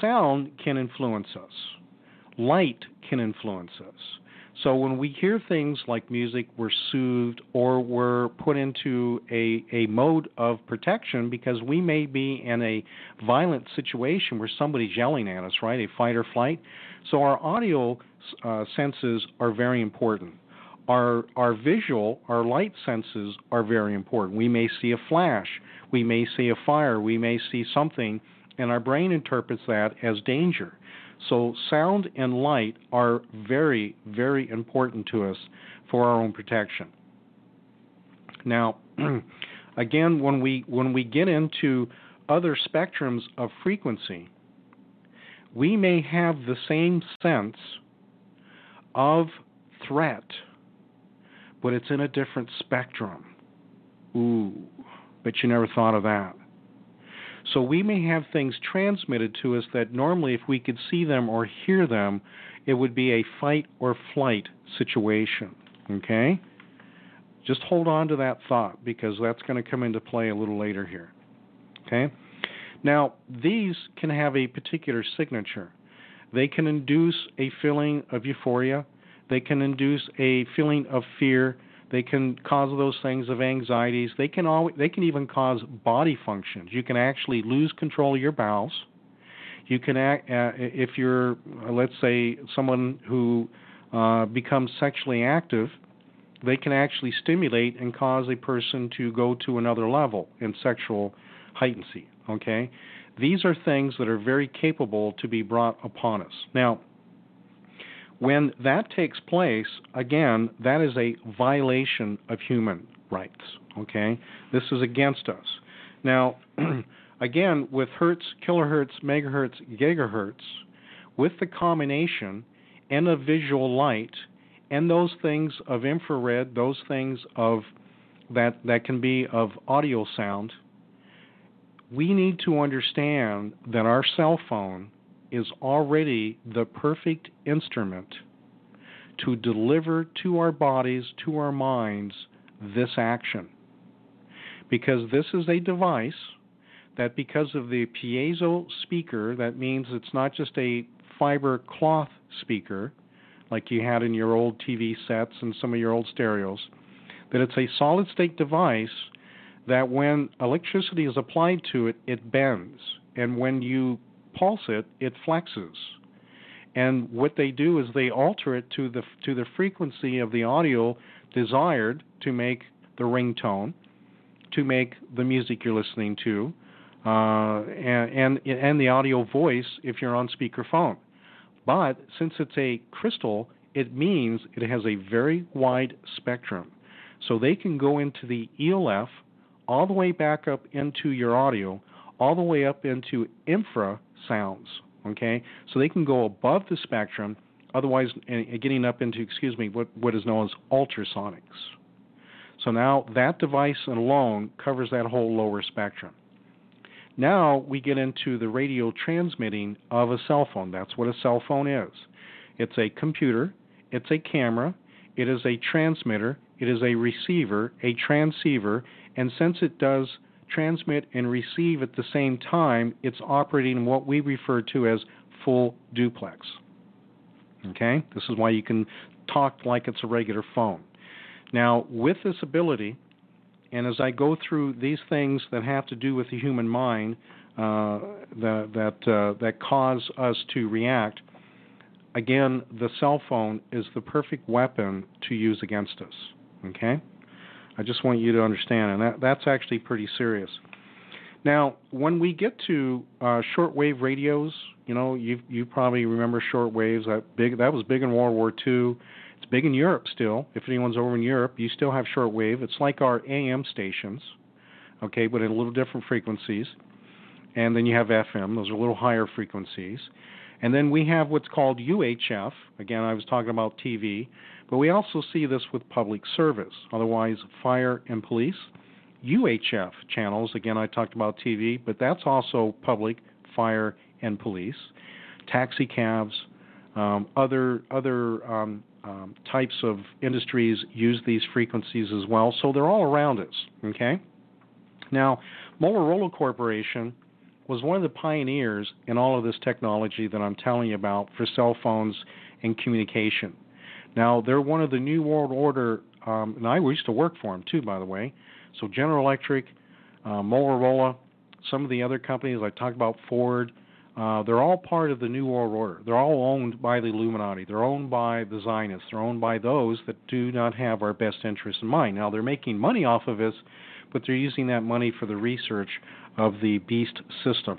sound can influence us, light can influence us. So when we hear things like music, we're soothed or we're put into a, a mode of protection because we may be in a violent situation where somebody's yelling at us, right? A fight or flight. So our audio uh, senses are very important. Our, our visual, our light senses are very important. We may see a flash, we may see a fire, we may see something, and our brain interprets that as danger. So, sound and light are very, very important to us for our own protection. Now, [CLEARS THROAT] again, when we when we get into other spectrums of frequency, we may have the same sense of threat, but it's in a different spectrum. Ooh, but you never thought of that. So we may have things transmitted to us that normally, if we could see them or hear them, it would be a fight or flight situation. Okay? Just hold on to that thought because that's going to come into play a little later here. Okay? Now, these can have a particular signature. They can induce a feeling of euphoria, they can induce a feeling of fear, they can cause those things of anxieties. They can always, they can even cause body functions. You can actually lose control of your bowels. You can act uh, if you're, uh, let's say, someone who uh, becomes sexually active. They can actually stimulate and cause a person to go to another level in sexual heightency. Okay, these are things that are very capable to be brought upon us. Now, when that takes place, again, that is a violation of human rights. Okay, this is against us. Now, [CLEARS THROAT] again, with hertz, kilohertz, megahertz, gigahertz, with the combination and of visual light and those things of infrared, those things of that that can be of audio sound, we need to understand that our cell phone is already the perfect instrument to deliver to our bodies, to our minds, this action. Because this is a device that, because of the piezo speaker, that means it's not just a fiber cloth speaker like you had in your old TV sets and some of your old stereos, that it's a solid state device that when electricity is applied to it, it bends. And when you pulse it, it flexes. And what they do is they alter it to the to the frequency of the audio desired to make the ringtone, to make the music you're listening to, uh, and, and and the audio voice if you're on speakerphone. But since it's a crystal, it means it has a very wide spectrum. So they can go into the ELF all the way back up into your audio, all the way up into infra sounds. Okay, so they can go above the spectrum, otherwise getting up into excuse me what what is known as ultrasonics. So now that device alone covers that whole lower spectrum. Now we get into the radio transmitting of a cell phone. That's what a cell phone is. It's a computer, it's a camera, it is a transmitter, it is a receiver, a transceiver, and since it does transmit and receive at the same time, it's operating what we refer to as full duplex. Okay? This is why you can talk like it's a regular phone. Now, with this ability, and as I go through these things that have to do with the human mind uh, that that, uh, that cause us to react, again, the cell phone is the perfect weapon to use against us. Okay? I just want you to understand, and that, that's actually pretty serious. Now, when we get to uh, shortwave radios, you know, you you probably remember shortwaves. That big that was big in World War II. It's big in Europe still. If anyone's over in Europe, you still have shortwave. It's like our AM stations, okay, but in a little different frequencies. And then you have FM. Those are a little higher frequencies. And then we have what's called UHF. Again, I was talking about TV, but we also see this with public service, otherwise fire and police. UHF channels, again, I talked about TV, but that's also public, fire, and police. Taxi cabs, um, other other um, um, types of industries use these frequencies as well, so they're all around us. Okay. Now, Motorola Corporation was one of the pioneers in all of this technology that I'm telling you about for cell phones and communication. Now, they're one of the New World Order, um, and I used to work for them too, by the way. So, General Electric, uh, Motorola, some of the other companies I talked about, Ford, uh, they're all part of the New World Order. They're all owned by the Illuminati. They're owned by the Zionists. They're owned by those that do not have our best interests in mind. Now, they're making money off of us, but they're using that money for the research of the beast system.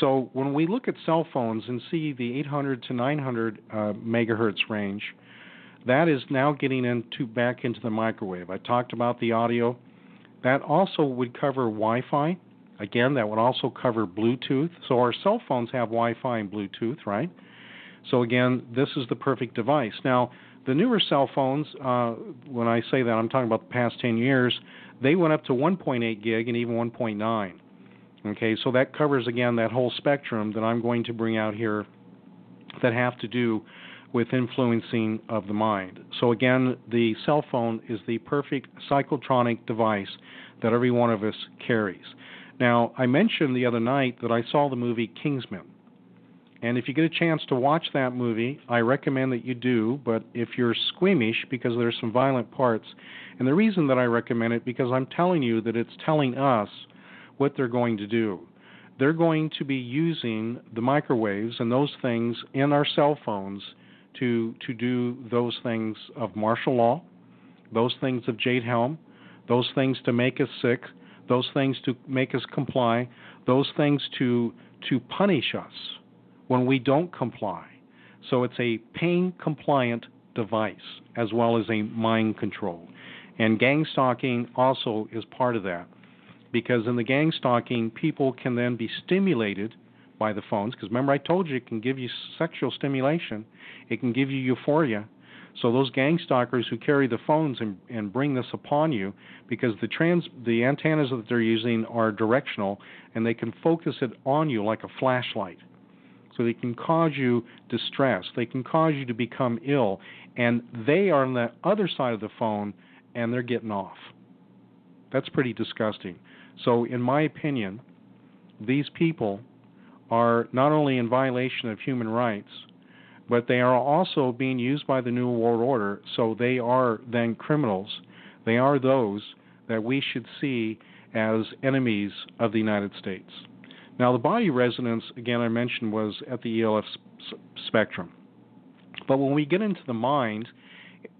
So when we look at cell phones and see the 800 to 900 uh, megahertz range, that is now getting into back into the microwave. I talked about the audio. That also would cover Wi-Fi. Again, that would also cover Bluetooth. So our cell phones have Wi-Fi and Bluetooth, right? So again, this is the perfect device. Now, the newer cell phones, uh, when I say that, I'm talking about the past 10 years. They went up to 1.8 gig and even 1.9. Okay, so that covers again that whole spectrum that I'm going to bring out here that have to do with influencing of the mind. So again, the cell phone is the perfect psychotronic device that every one of us carries. Now, I mentioned the other night that I saw the movie Kingsman. And if you get a chance to watch that movie, I recommend that you do. But if you're squeamish because there's some violent parts, and the reason that I recommend it because I'm telling you that it's telling us what they're going to do. They're going to be using the microwaves and those things in our cell phones to to do those things of martial law, those things of Jade Helm, those things to make us sick, those things to make us comply, those things to to punish us when we don't comply. So it's a pain compliant device as well as a mind control. And gang stalking also is part of that because in the gang stalking, people can then be stimulated by the phones. Because remember, I told you it can give you sexual stimulation, it can give you euphoria. So those gang stalkers who carry the phones and, and bring this upon you, because the trans the antennas that they're using are directional, and they can focus it on you like a flashlight. So they can cause you distress. They can cause you to become ill, and they are on the other side of the phone, and they're getting off. That's pretty disgusting. So, in my opinion, these people are not only in violation of human rights, but they are also being used by the New World Order, so they are then criminals. They are those that we should see as enemies of the United States. Now, the body resonance, again, I mentioned, was at the ELF spectrum. But when we get into the mind,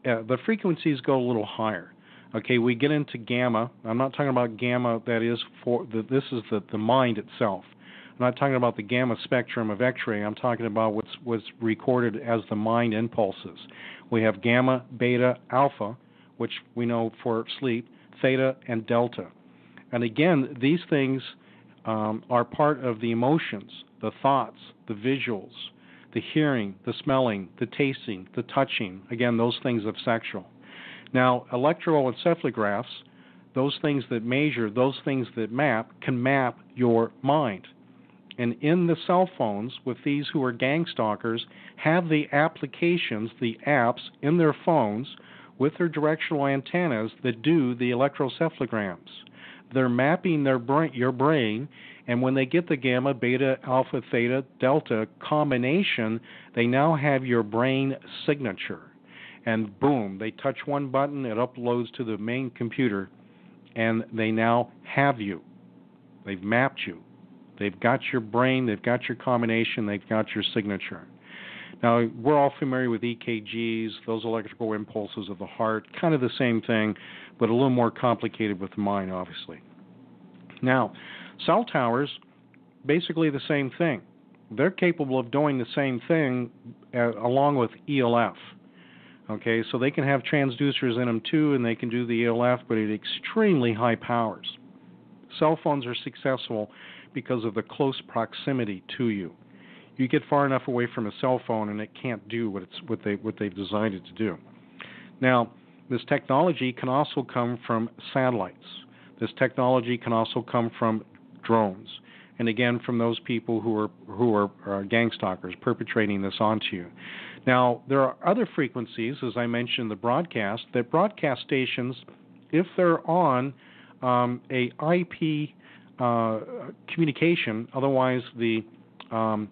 uh, the frequencies go a little higher. Okay, we get into gamma. I'm not talking about gamma that is for the, this is the, the mind itself. I'm not talking about the gamma spectrum of X-ray. I'm talking about what's what's recorded as the mind impulses. We have gamma, beta, alpha, which we know for sleep, theta, and delta. And again, these things um, are part of the emotions, the thoughts, the visuals, the hearing, the smelling, the tasting, the touching. Again, those things of sexual. Now, electroencephalographs, those things that measure, those things that map, can map your mind. And in the cell phones, with these who are gang stalkers, have the applications, the apps in their phones with their directional antennas that do the electroencephalograms. They're mapping their brain, your brain, and when they get the gamma, beta, alpha, theta, delta combination, they now have your brain signature and boom, they touch one button, it uploads to the main computer, and they now have you. They've mapped you. They've got your brain, they've got your combination, they've got your signature. Now, we're all familiar with EKGs, those electrical impulses of the heart, kind of the same thing, but a little more complicated with the mind, obviously. Now, Cell towers, basically the same thing. They're capable of doing the same thing uh, along with ELF. Okay, so they can have transducers in them too, and they can do the ELF, but at extremely high powers. Cell phones are successful because of the close proximity to you. You get far enough away from a cell phone, and it can't do what it's what they what they've designed it to do. Now, this technology can also come from satellites. This technology can also come from drones, and again from those people who are who are, are gang stalkers perpetrating this onto you. Now, there are other frequencies, as I mentioned, the broadcast that broadcast stations, if they're on um, a IP uh, communication, otherwise the um,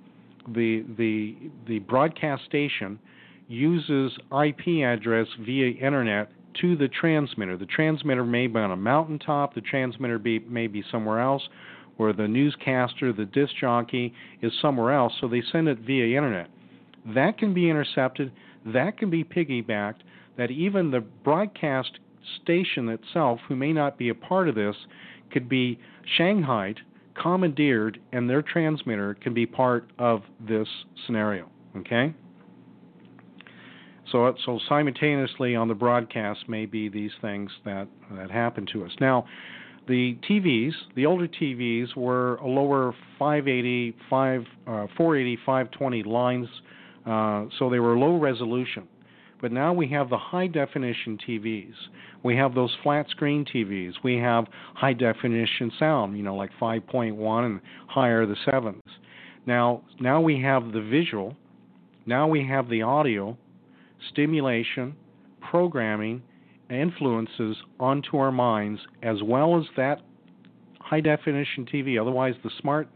the the the broadcast station uses IP address via internet to the transmitter. The transmitter may be on a mountaintop, the transmitter be, may be somewhere else, or the newscaster, the disc jockey is somewhere else, so they send it via internet. That can be intercepted, that can be piggybacked, that even the broadcast station itself, who may not be a part of this, could be shanghaied, commandeered, and their transmitter can be part of this scenario. Okay? So, so simultaneously on the broadcast may be these things that, that happen to us. Now, the TVs, the older TVs, were a lower 580, 5, uh, 480, 520 lines, uh, so they were low resolution. But now we have the high definition TVs. We have those flat screen TVs. We have high definition sound, you know, like 5.1 and higher the sevens. Now, now we have the visual. Now we have the audio, stimulation, programming, influences onto our minds, as well as that high definition TV, otherwise the smart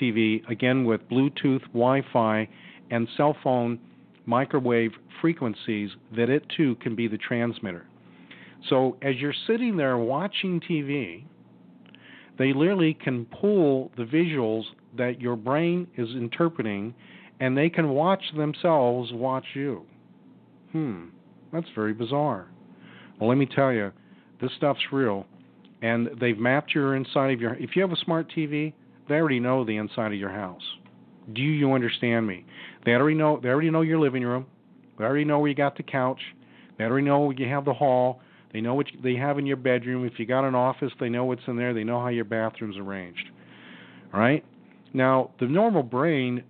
TV, again with Bluetooth, Wi Fi, and cell phone microwave frequencies, that it too can be the transmitter. So as you're sitting there watching TV, they literally can pull the visuals that your brain is interpreting and they can watch themselves watch you. Hmm, that's very bizarre. Well, let me tell you, this stuff's real, and they've mapped your inside of your. If you have a smart TV, they already know the inside of your house. Do you understand me? They already know. They already know your living room. They already know where you got the couch. They already know you have the hall. They know what they have in your bedroom. If you got an office, they know what's in there. They know how your bathroom's arranged. All right. Now, the normal brain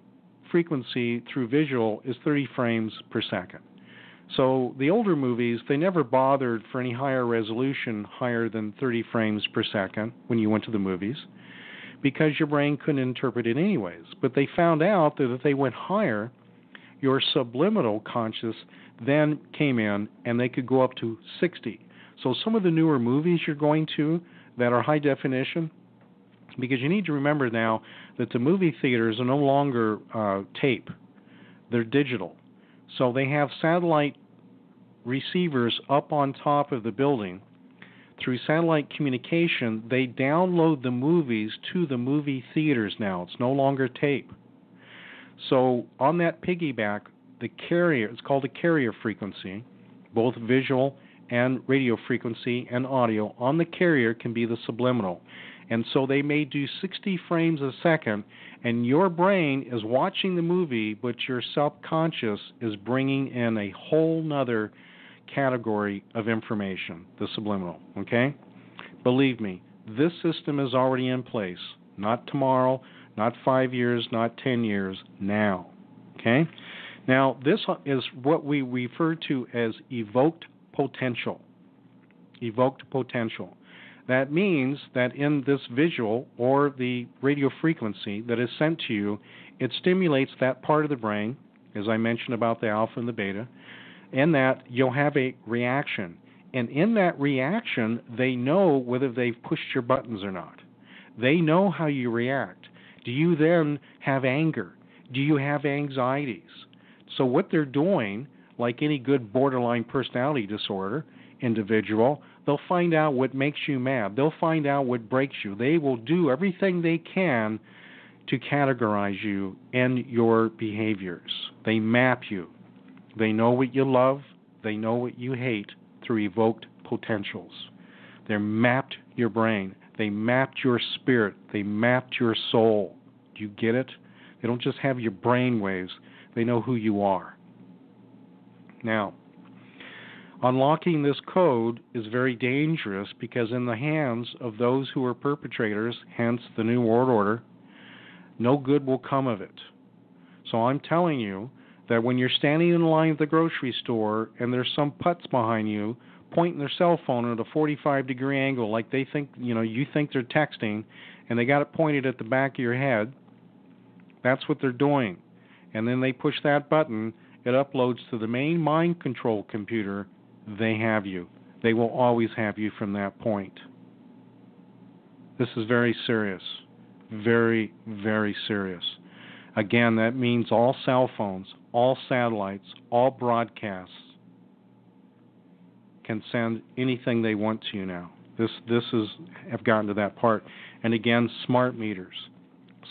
frequency through visual is 30 frames per second. So the older movies, they never bothered for any higher resolution higher than 30 frames per second when you went to the movies because your brain couldn't interpret it anyways. But they found out that if they went higher, your subliminal conscious then came in and they could go up to 60. So some of the newer movies you're going to that are high definition, because you need to remember now that the movie theaters are no longer uh, tape, they're digital. So they have satellite receivers up on top of the building. Through satellite communication, they download the movies to the movie theaters now. It's no longer tape. So on that piggyback, the carrier, it's called a carrier frequency, both visual and radio frequency and audio on the carrier can be the subliminal. And so they may do 60 frames a second, and your brain is watching the movie, but your subconscious is bringing in a whole nother category of information, the subliminal. Okay? Believe me, this system is already in place. Not tomorrow, not five years, not 10 years, now. Okay? Now, this is what we refer to as evoked potential. Evoked potential. That means that in this visual or the radio frequency that is sent to you, it stimulates that part of the brain, as I mentioned about the alpha and the beta, and that you'll have a reaction. And in that reaction, they know whether they've pushed your buttons or not. They know how you react. Do you then have anger? Do you have anxieties? So, what they're doing, like any good borderline personality disorder individual, they'll find out what makes you mad. They'll find out what breaks you. They will do everything they can to categorize you and your behaviors. They map you. They know what you love, they know what you hate through evoked potentials. They're mapped your brain. They mapped your spirit. They mapped your soul. Do you get it? They don't just have your brain waves, they know who you are. Now, unlocking this code is very dangerous because, in the hands of those who are perpetrators, hence the New World Order, no good will come of it. So I'm telling you that when you're standing in line at the grocery store and there's some putz behind you pointing their cell phone at a 45 degree angle like they think, you know, you think they're texting and they got it pointed at the back of your head, that's what they're doing. And then they push that button, it uploads to the main mind control computer. They have you. They will always have you from that point. This is very serious. Very, very serious. Again, that means all cell phones, all satellites, all broadcasts can send anything they want to you now. This this is have gotten to that part. And again, smart meters,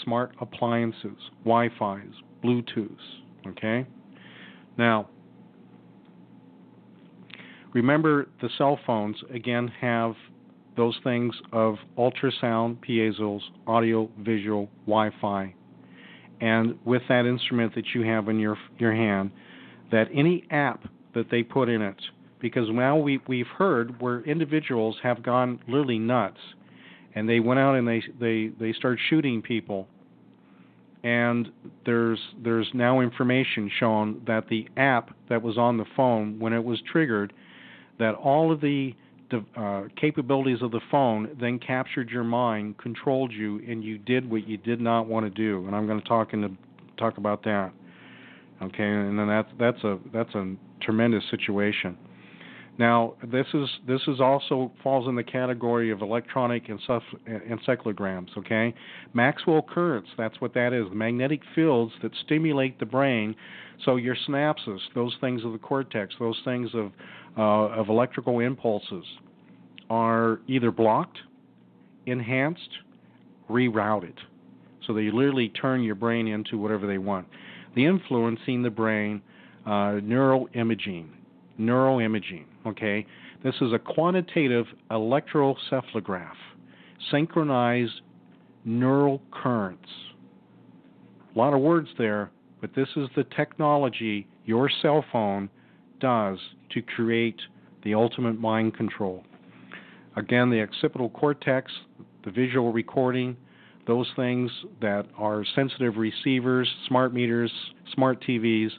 smart appliances, Wi-Fi's, Bluetooths. Okay. Now, remember the cell phones again have those things of ultrasound, piezos, audio, visual, Wi-Fi, and with that instrument that you have in your your hand, that any app that they put in it, because now we we've heard where individuals have gone literally nuts, and they went out and they they they start shooting people, and there's there's now information shown that the app that was on the phone when it was triggered, that all of the uh, capabilities of the phone then captured your mind, controlled you, and you did what you did not want to do. And I'm going to talk into talk about that. Okay, and then that's that's a that's a tremendous situation. Now, this is this is also falls in the category of electronic encephalograms. Okay, Maxwell currents. That's what that is. Magnetic fields that stimulate the brain. So your synapses, those things of the cortex, those things of uh, of electrical impulses, are either blocked, enhanced, rerouted. So they literally turn your brain into whatever they want. The influencing the brain, uh, neuroimaging, neuroimaging. Okay, this is a quantitative electroencephalograph, synchronized neural currents. A lot of words there, but this is the technology your cell phone does to create the ultimate mind control. Again, the occipital cortex, the visual recording, those things that are sensitive receivers, smart meters, smart TVs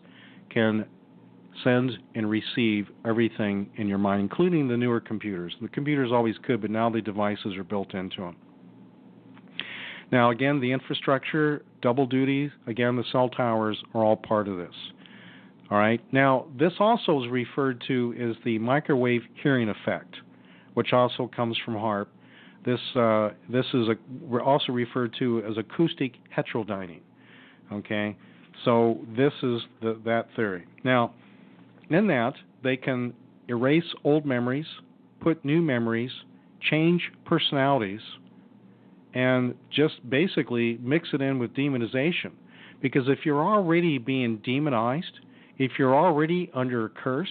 can send and receive everything in your mind, including the newer computers. The computers always could, but now the devices are built into them. Now, again, the infrastructure, double duty, again, the cell towers are all part of this. All right. Now, this also is referred to as the microwave hearing effect, which also comes from HAARP. This uh, this is a, also referred to as acoustic heterodyning. Okay. So this is the, that theory. Now, in that, they can erase old memories, put new memories, change personalities, and just basically mix it in with demonization. Because if you're already being demonized, if you're already under a curse,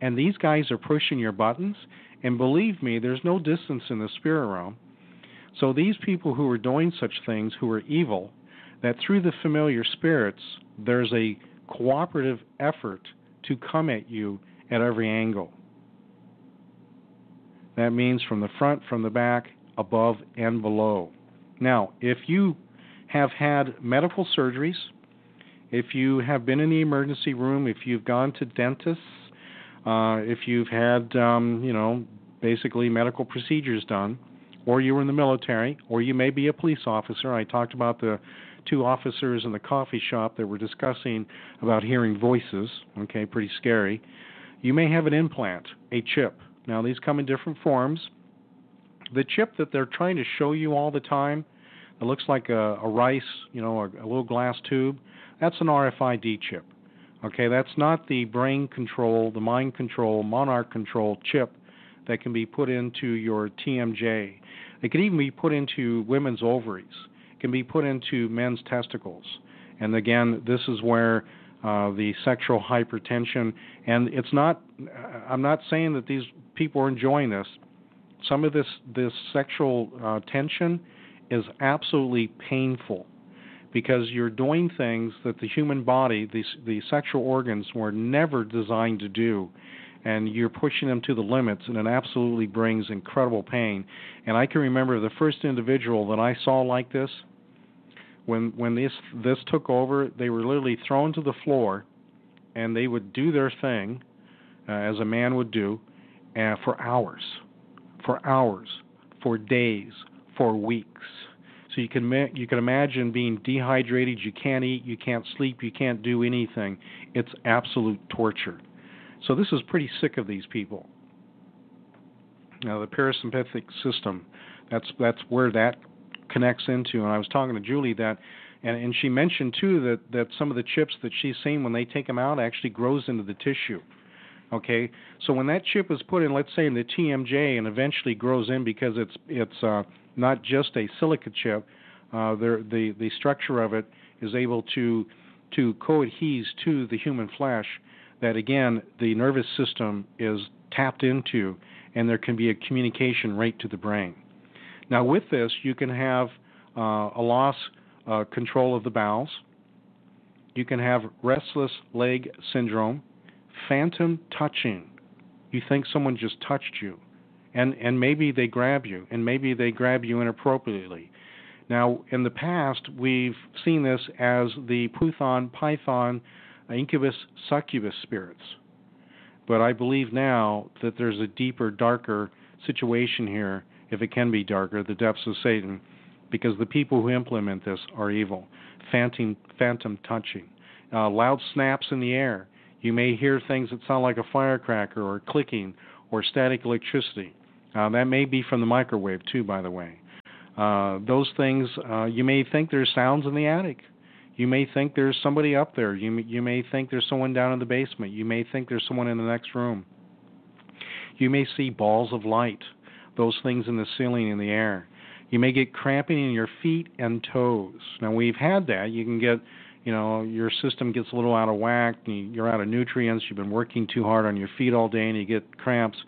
and these guys are pushing your buttons, and believe me, there's no distance in the spirit realm. So these people who are doing such things, who are evil, that through the familiar spirits, there's a cooperative effort to come at you at every angle. That means from the front, from the back, above, and below. Now, if you have had medical surgeries, if you have been in the emergency room, if you've gone to dentists, uh, if you've had, um, you know, basically medical procedures done, or you were in the military, or you may be a police officer. I talked about the two officers in the coffee shop that were discussing about hearing voices. Okay, pretty scary. You may have an implant, a chip. Now, these come in different forms. The chip that they're trying to show you all the time, it looks like a, a rice, you know, a, a little glass tube. That's an RFID chip. Okay, that's not the brain control, the mind control, monarch control chip that can be put into your TMJ. It can even be put into women's ovaries can be put into men's testicles. And again, this is where uh, the sexual hypertension, and it's not, I'm not saying that these people are enjoying this. some of this this sexual uh, tension is absolutely painful because you're doing things that the human body, the the sexual organs, were never designed to do, and you're pushing them to the limits, and it absolutely brings incredible pain. And I can remember the first individual that I saw like this. When when this this took over, they were literally thrown to the floor, and they would do their thing, uh, as a man would do, uh, for hours, for hours, for days, for weeks. So you can you can imagine being dehydrated. You can't eat, you can't sleep, you can't do anything. It's absolute torture. So this is pretty sick of these people. Now the parasympathetic system, that's that's where that connects into. And I was talking to Julie that, and and she mentioned too that that some of the chips that she's seen when they take them out actually grows into the tissue. Okay, so when that chip is put in, let's say in the TMJ, and eventually grows in because it's it's uh, not just a silica chip. Uh, the the structure of it is able to to coadhese to the human flesh. That again, the nervous system is tapped into, and there can be a communication right to the brain. Now, with this, you can have uh, a loss uh, control of the bowels. You can have restless leg syndrome, phantom touching. You think someone just touched you and and maybe they grab you and maybe they grab you inappropriately now in the past we've seen this as the Python python incubus succubus spirits but i believe now that there's a deeper darker situation here if it can be darker the depths of satan because the people who implement this are evil phantom phantom touching uh, loud snaps in the air you may hear things that sound like a firecracker or clicking or static electricity uh, that may be from the microwave too, by the way. Uh, those things uh, you may think there's sounds in the attic. You may think there's somebody up there. You you may think there's someone down in the basement. You may think there's someone in the next room. You may see balls of light, those things in the ceiling in the air. You may get cramping in your feet and toes. Now we've had that. You can get, you know, your system gets a little out of whack. You're out of nutrients. You've been working too hard on your feet all day, and you get cramps.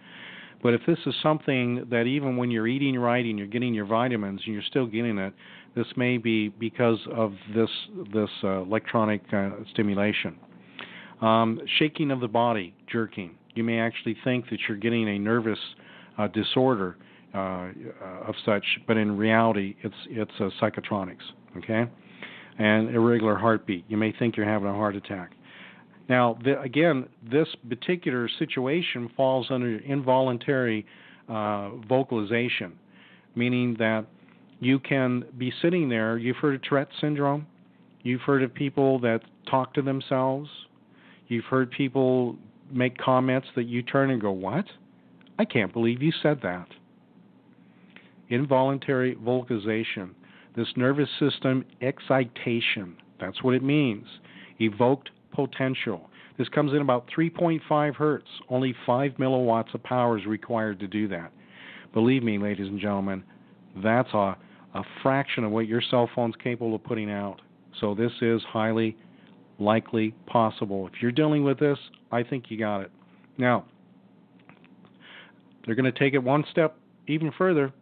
But if this is something that even when you're eating right and you're getting your vitamins and you're still getting it, this may be because of this this uh, electronic uh, stimulation. Um, shaking of the body, jerking. You may actually think that you're getting a nervous uh, disorder uh, uh, of such, but in reality, it's it's uh, psychotronics. Okay, and irregular heartbeat. You may think you're having a heart attack. Now, the, again, this particular situation falls under involuntary uh, vocalization, meaning that you can be sitting there. You've heard of Tourette syndrome. You've heard of people that talk to themselves. You've heard people make comments that you turn and go, What? I can't believe you said that. Involuntary vocalization. This nervous system excitation. That's what it means. Evoked potential. This comes in about 3.5 hertz. Only 5 milliwatts of power is required to do that. Believe me, ladies and gentlemen, that's a, a fraction of what your cell phone's capable of putting out. So this is highly likely possible. If you're dealing with this, I think you got it. Now, they're going to take it one step even further.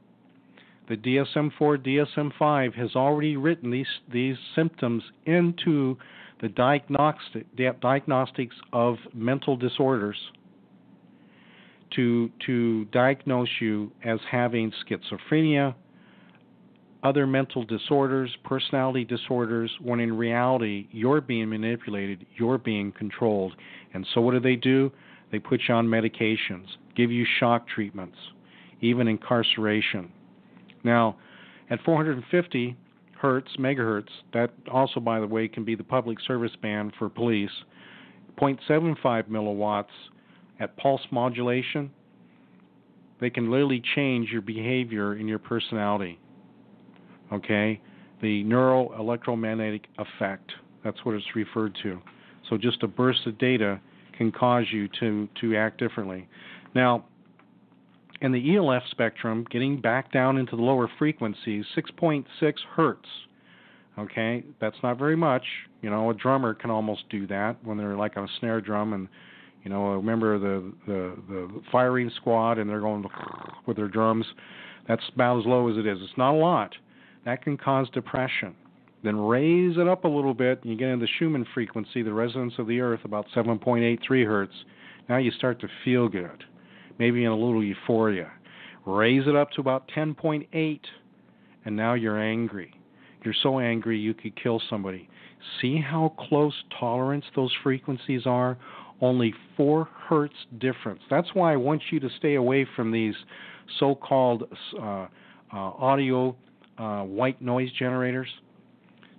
The DSM-4, DSM-5 has already written these these symptoms into the diagnostic, diagnostics of mental disorders to, to diagnose you as having schizophrenia, other mental disorders, personality disorders, when in reality you're being manipulated, you're being controlled. And so what do they do? They put you on medications, give you shock treatments, even incarceration. Now, at 450, hertz, megahertz. That also, by the way, can be the public service band for police. 0.75 milliwatts at pulse modulation. They can literally change your behavior and your personality. Okay? The neural electromagnetic effect. That's what it's referred to. So just a burst of data can cause you to, to act differently. Now, in the ELF spectrum, getting back down into the lower frequencies, 6.6 hertz. Okay, that's not very much. You know, a drummer can almost do that when they're like on a snare drum and You know, remember the the the firing squad, and they're going with their drums. That's about as low as it is. It's not a lot. That can cause depression. Then raise it up a little bit, and you get into the Schumann frequency, the resonance of the Earth, about 7.83 hertz. Now you start to feel good, maybe in a little euphoria. Raise it up to about 10.8, and now you're angry. You're so angry you could kill somebody. See how close tolerance those frequencies are? Only 4 hertz difference. That's why I want you to stay away from these so called uh, uh, audio uh, white noise generators.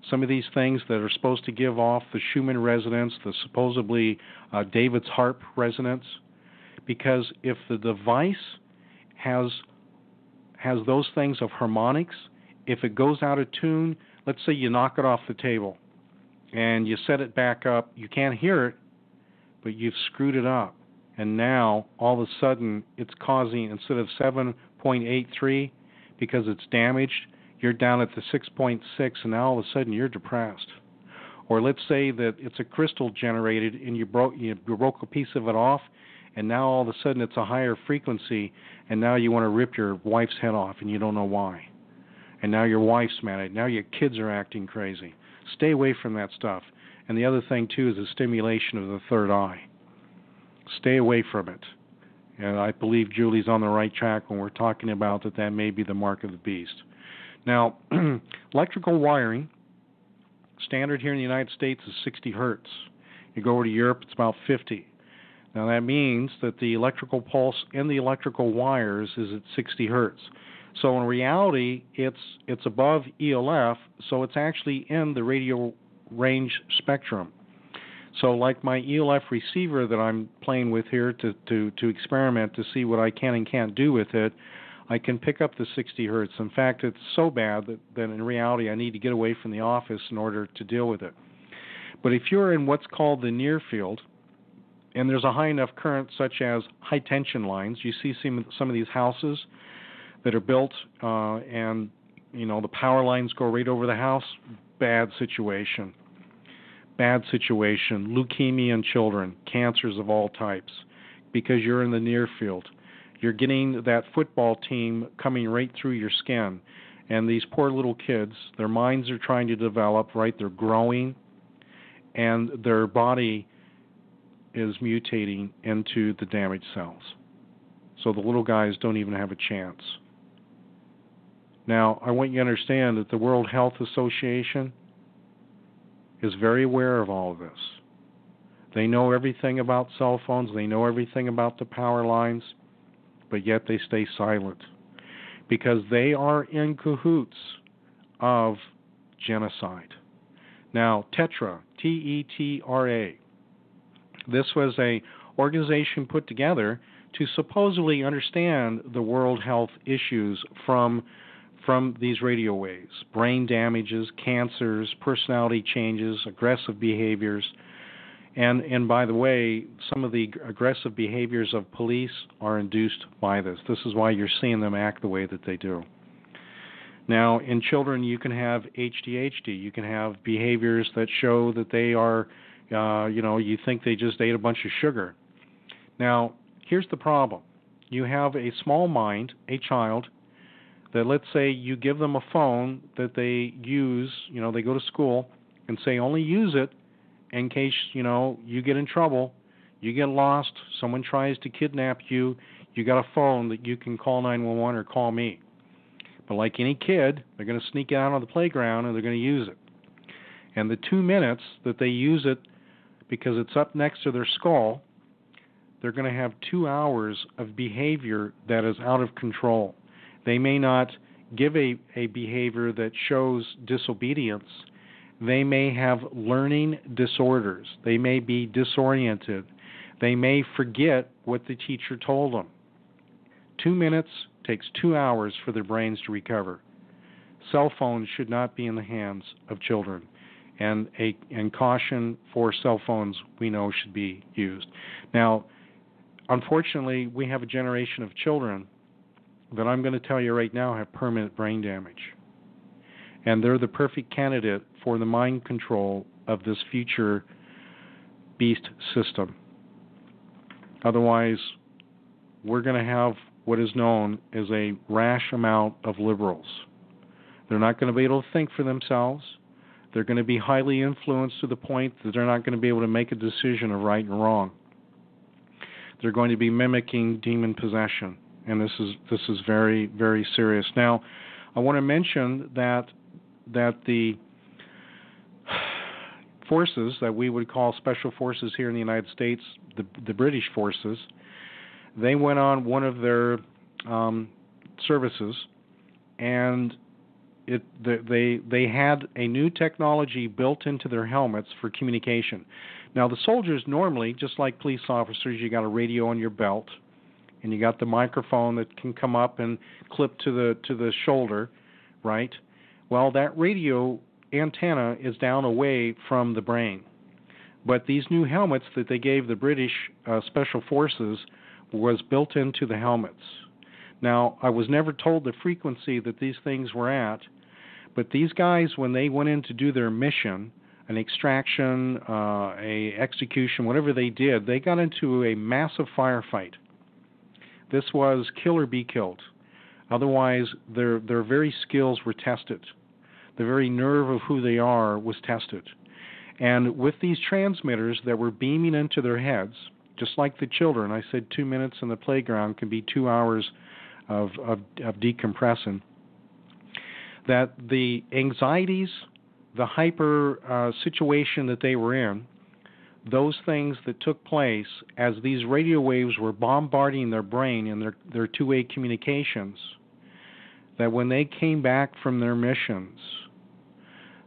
Some of these things that are supposed to give off the Schumann resonance, the supposedly uh, David's harp resonance, because if the device has has those things of harmonics, if it goes out of tune, let's say you knock it off the table and you set it back up, you can't hear it, but you've screwed it up. And now all of a sudden it's causing instead of 7.83 because it's damaged, you're down at the 6.6 and now all of a sudden you're depressed. Or let's say that it's a crystal generated and you broke you broke a piece of it off and now all of a sudden it's a higher frequency and now you want to rip your wife's head off and you don't know why. And now your wife's mad at Now your kids are acting crazy. Stay away from that stuff. And the other thing too is the stimulation of the third eye. Stay away from it. And I believe Julie's on the right track when we're talking about that that may be the mark of the beast. Now, [CLEARS THROAT] electrical wiring, standard here in the United States is 60 hertz. You go over to Europe, it's about 50. Now that means that the electrical pulse in the electrical wires is at 60 hertz. So in reality, it's it's above ELF, so it's actually in the radio range spectrum. So like my ELF receiver that I'm playing with here to to to experiment to see what I can and can't do with it, I can pick up the 60 hertz. In fact, it's so bad that, that in reality I need to get away from the office in order to deal with it. But if you're in what's called the near field, and there's a high enough current, such as high tension lines, you see some of these houses that are built, uh, and you know the power lines go right over the house. Bad situation. Bad situation. Leukemia in children, cancers of all types, because you're in the near field. You're getting that football team coming right through your skin. And these poor little kids, their minds are trying to develop, right? They're growing, and their body is mutating into the damaged cells. So the little guys don't even have a chance. Now, I want you to understand that the World Health Association is very aware of all of this. They know everything about cell phones, they know everything about the power lines, but yet they stay silent because they are in cahoots of genocide. Now, Tetra, T E T R A, this was a organization put together to supposedly understand the world health issues from from these radio waves brain damages, cancers, personality changes, aggressive behaviors. And, and by the way, some of the aggressive behaviors of police are induced by this. This is why you're seeing them act the way that they do. Now, in children, you can have ADHD. You can have behaviors that show that they are uh, you know, you think they just ate a bunch of sugar. Now, here's the problem. You have a small mind, a child, that let's say you give them a phone that they use, you know, they go to school and say only use it in case, you know, you get in trouble, you get lost, someone tries to kidnap you, you got a phone that you can call 911 or call me. But like any kid, they're going to sneak out on the playground and they're going to use it. And the two minutes that they use it because it's up next to their skull, they're going to have two hours of behavior that is out of control. They may not give a, a behavior that shows disobedience. They may have learning disorders. They may be disoriented. They may forget what the teacher told them. Two minutes takes two hours for their brains to recover. Cell phones should not be in the hands of children and a and caution for cell phones we know should be used. Now, unfortunately, we have a generation of children that I'm going to tell you right now have permanent brain damage. And they're the perfect candidate for the mind control of this future beast system. Otherwise, we're going to have what is known as a rash amount of liberals. They're not going to be able to think for themselves. They're going to be highly influenced to the point that they're not going to be able to make a decision of right and wrong. They're going to be mimicking demon possession, and this is this is very very serious. Now, I want to mention that that the forces that we would call special forces here in the United States, the, the British forces, they went on one of their um, services, and it they they had a new technology built into their helmets for communication. Now the soldiers normally, just like police officers, you got a radio on your belt, and you got the microphone that can come up and clip to the to the shoulder, right? Well, that radio antenna is down away from the brain. But these new helmets that they gave the British uh, Special Forces was built into the helmets. Now, I was never told the frequency that these things were at, but these guys, when they went in to do their mission, an extraction, uh, a execution, whatever they did, they got into a massive firefight. This was kill or be killed. Otherwise, their their very skills were tested the very nerve of who they are was tested. And with these transmitters that were beaming into their heads, just like the children, I said two minutes in the playground can be two hours of, of, of decompressing, that the anxieties, the hyper uh, situation that they were in, those things that took place as these radio waves were bombarding their brain in their, their two way communications, that when they came back from their missions,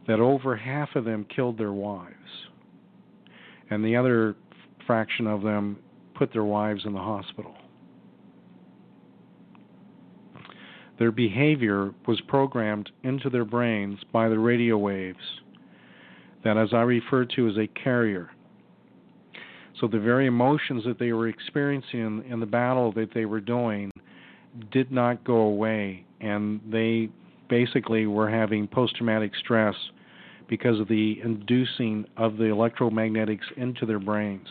that over half of them killed their wives, and the other fraction of them put their wives in the hospital. Their behavior was programmed into their brains by the radio waves that, as I refer to, as a carrier. So the very emotions that they were experiencing in, in the battle that they were doing did not go away, and they basically were having post traumatic stress because of the inducing of the electromagnetics into their brains.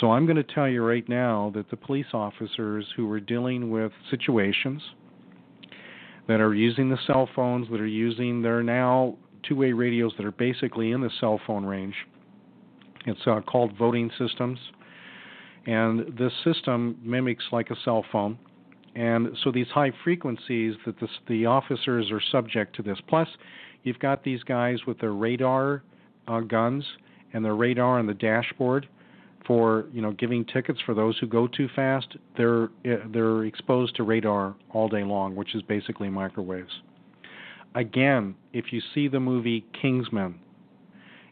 So I'm going to tell you right now that the police officers who are dealing with situations that are using the cell phones, that are using their now two way radios that are basically in the cell phone range, it's uh, called voting systems. And this system mimics like a cell phone. And so these high frequencies that this, the officers are subject to this. Plus, You've got these guys with their radar uh, guns and their radar on the dashboard for you know giving tickets for those who go too fast. They're uh, they're exposed to radar all day long, which is basically microwaves. Again, if you see the movie Kingsman,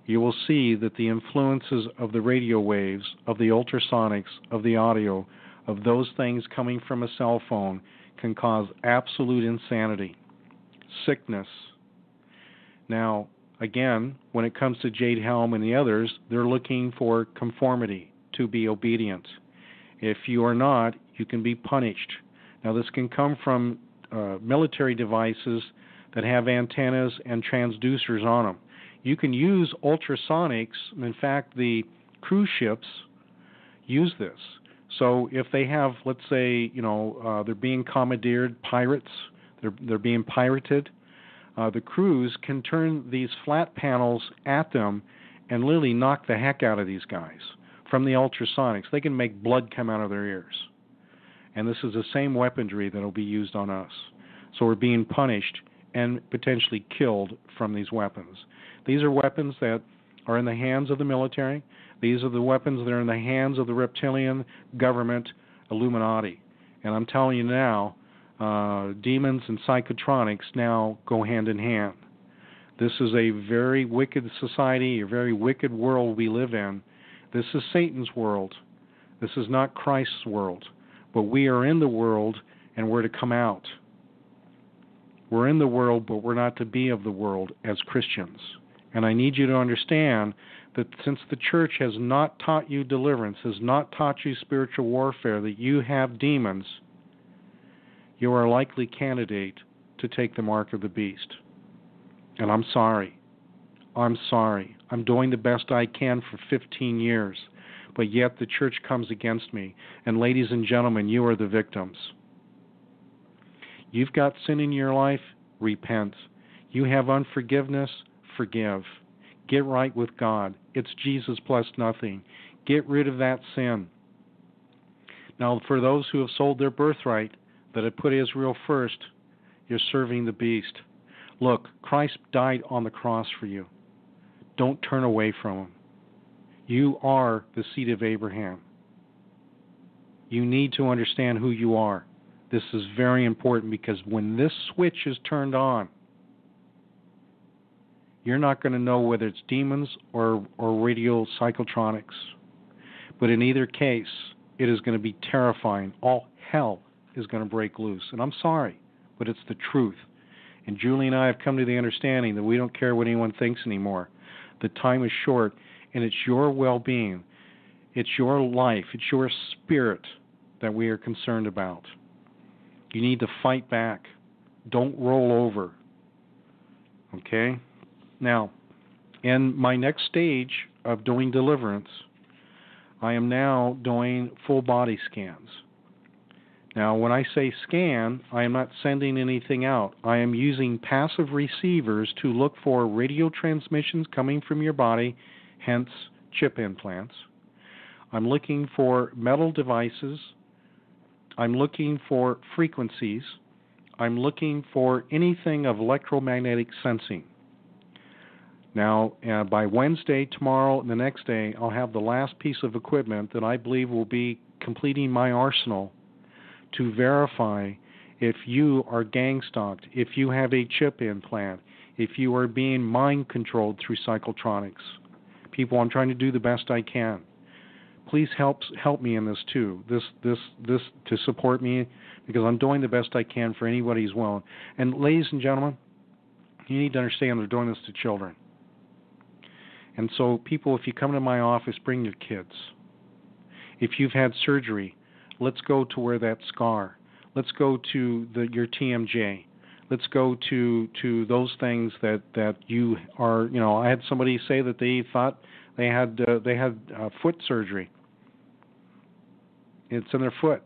you will see that the influences of the radio waves, of the ultrasonics, of the audio, of those things coming from a cell phone can cause absolute insanity, sickness, now, again, when it comes to Jade Helm and the others, they're looking for conformity, to be obedient. If you are not, you can be punished. Now, this can come from uh, military devices that have antennas and transducers on them. You can use ultrasonics. In fact, the cruise ships use this. So if they have, let's say, you know, uh, they're being commandeered, pirates, they're they're being pirated uh, the crews can turn these flat panels at them and literally knock the heck out of these guys from the ultrasonics. They can make blood come out of their ears. And this is the same weaponry that will be used on us. So we're being punished and potentially killed from these weapons. These are weapons that are in the hands of the military. These are the weapons that are in the hands of the reptilian government Illuminati. And I'm telling you now, uh, demons and psychotronics now go hand in hand. This is a very wicked society, a very wicked world we live in. This is Satan's world. This is not Christ's world. But we are in the world and we're to come out. We're in the world, but we're not to be of the world as Christians. And I need you to understand that since the church has not taught you deliverance, has not taught you spiritual warfare, that you have demons you are a likely candidate to take the mark of the beast. And I'm sorry. I'm sorry. I'm doing the best I can for 15 years. but yet the church comes against me. And ladies and gentlemen, you are the victims. You've got sin in your life, repent. You have unforgiveness, forgive. Get right with God. It's Jesus plus nothing. Get rid of that sin. Now, for those who have sold their birthright, that have put Israel first, you're serving the beast. Look, Christ died on the cross for you. Don't turn away from him. You are the seed of Abraham. You need to understand who you are. This is very important because when this switch is turned on, you're not going to know whether it's demons or, or radio psychotronics. But in either case, it is going to be terrifying. All hell is going to break loose. And I'm sorry, but it's the truth. And Julie and I have come to the understanding that we don't care what anyone thinks anymore. The time is short, and it's your well being, it's your life, it's your spirit that we are concerned about. You need to fight back. Don't roll over. Okay? Now, in my next stage of doing deliverance, I am now doing full body scans. Now, when I say scan, I am not sending anything out. I am using passive receivers to look for radio transmissions coming from your body, hence chip implants. I'm looking for metal devices. I'm looking for frequencies. I'm looking for anything of electromagnetic sensing. Now, uh, by Wednesday, tomorrow, and the next day, I'll have the last piece of equipment that I believe will be completing my arsenal to verify if you are gang stalked, if you have a chip implant, if you are being mind controlled through psychotronics. People, I'm trying to do the best I can. Please help help me in this too. This this this to support me because I'm doing the best I can for anybody as well. And ladies and gentlemen, you need to understand they're doing this to children. And so, people, if you come to my office, bring your kids. If you've had surgery, let's go to where that scar. Let's go to the, your TMJ. Let's go to to those things that that you are. You know, I had somebody say that they thought they had uh, they had uh, foot surgery. It's in their foot.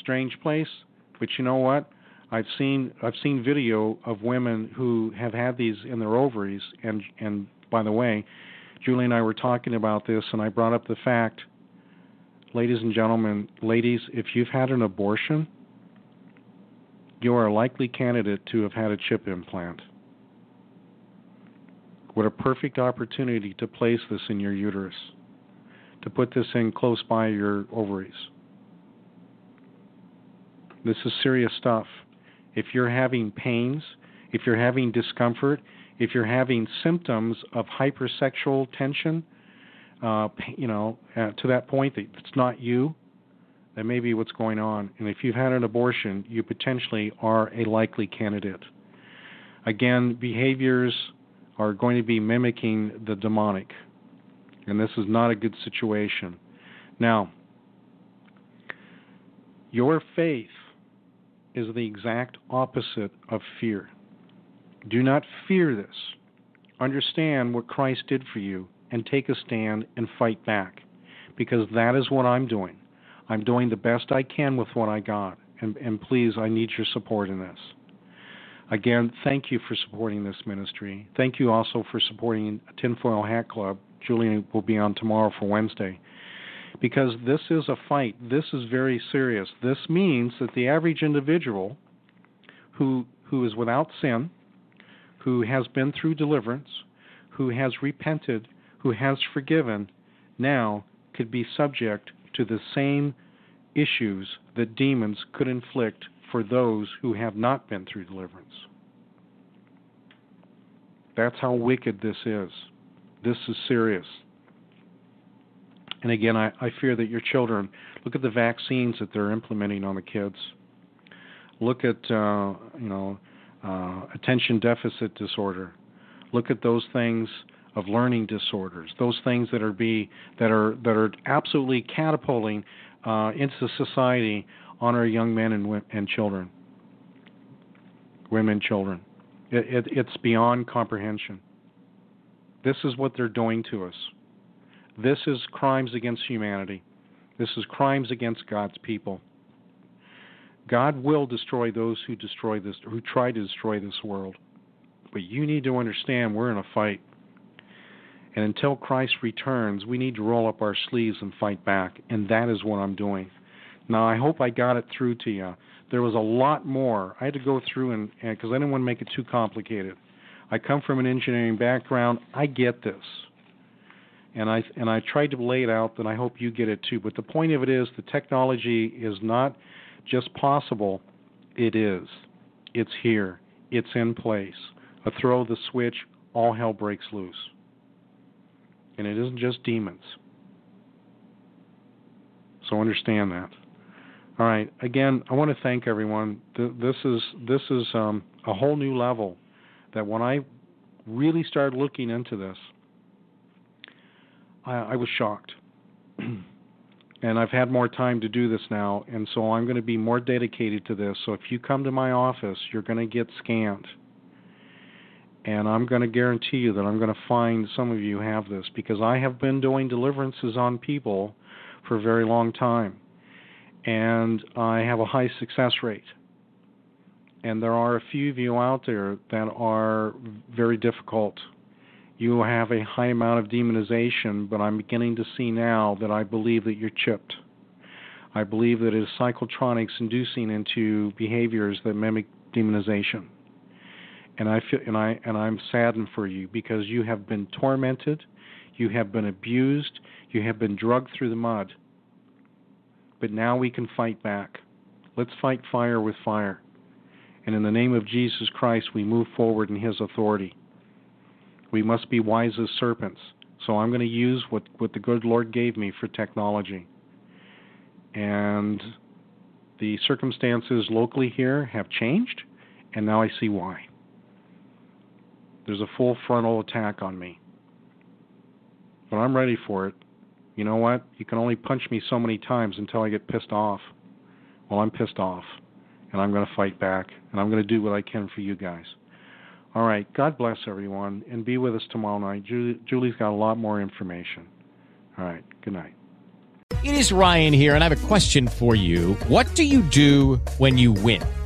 Strange place, but you know what? I've seen I've seen video of women who have had these in their ovaries, and and by the way, Julie and I were talking about this, and I brought up the fact, ladies and gentlemen, ladies, if you've had an abortion, you are a likely candidate to have had a chip implant. What a perfect opportunity to place this in your uterus, to put this in close by your ovaries. This is serious stuff. If you're having pains, if you're having discomfort, if you're having symptoms of hypersexual tension, uh, you know, uh, to that point that it's not you, that may be what's going on. And if you've had an abortion, you potentially are a likely candidate. Again, behaviors are going to be mimicking the demonic, and this is not a good situation. Now, your faith is the exact opposite of fear. Do not fear this. Understand what Christ did for you and take a stand and fight back because that is what I'm doing. I'm doing the best I can with what I got. And, and please, I need your support in this. Again, thank you for supporting this ministry. Thank you also for supporting Tinfoil Hat Club. Julian will be on tomorrow for Wednesday. Because this is a fight. This is very serious. This means that the average individual who who is without sin, who has been through deliverance, who has repented, who has forgiven, now could be subject to the same issues that demons could inflict for those who have not been through deliverance. That's how wicked this is. This is serious. And again, I, I fear that your children look at the vaccines that they're implementing on the kids. Look at uh, you know uh, attention deficit disorder. Look at those things of learning disorders, those things that are be that are that are absolutely catapulting uh, into society on our young men and and children, women, children. It, it, it's beyond comprehension. This is what they're doing to us. This is crimes against humanity. This is crimes against God's people. God will destroy those who destroy this who try to destroy this world. But you need to understand we're in a fight. And until Christ returns, we need to roll up our sleeves and fight back. And that is what I'm doing. Now, I hope I got it through to you. There was a lot more. I had to go through and because I didn't want to make it too complicated. I come from an engineering background. I get this, and I and I tried to lay it out. and I hope you get it too. But the point of it is, the technology is not just possible. It is. It's here. It's in place. A throw of the switch, all hell breaks loose. And it isn't just demons. So understand that. All right. Again, I want to thank everyone. This is this is um, a whole new level. That when I really started looking into this, I, I was shocked. [CLEARS THROAT] and I've had more time to do this now, and so I'm going to be more dedicated to this. So if you come to my office, you're going to get scanned. And I'm going to guarantee you that I'm going to find some of you have this because I have been doing deliverances on people for a very long time. And I have a high success rate. And there are a few of you out there that are very difficult. You have a high amount of demonization, but I'm beginning to see now that I believe that you're chipped. I believe that it is psychotronics inducing into behaviors that mimic demonization. And I feel and I and I'm saddened for you because you have been tormented, you have been abused, you have been drugged through the mud but now we can fight back. Let's fight fire with fire. And in the name of Jesus Christ, we move forward in His authority. We must be wise as serpents. So I'm going to use what, what the good Lord gave me for technology. And the circumstances locally here have changed, and now I see why. There's a full frontal attack on me. But I'm ready for it you know what? You can only punch me so many times until I get pissed off. Well, I'm pissed off, and I'm going to fight back, and I'm going to do what I can for you guys. All right. God bless everyone, and be with us tomorrow night. Julie, Julie's got a lot more information. All right. Good night. It is Ryan here, and I have a question for you. What do you do when you win?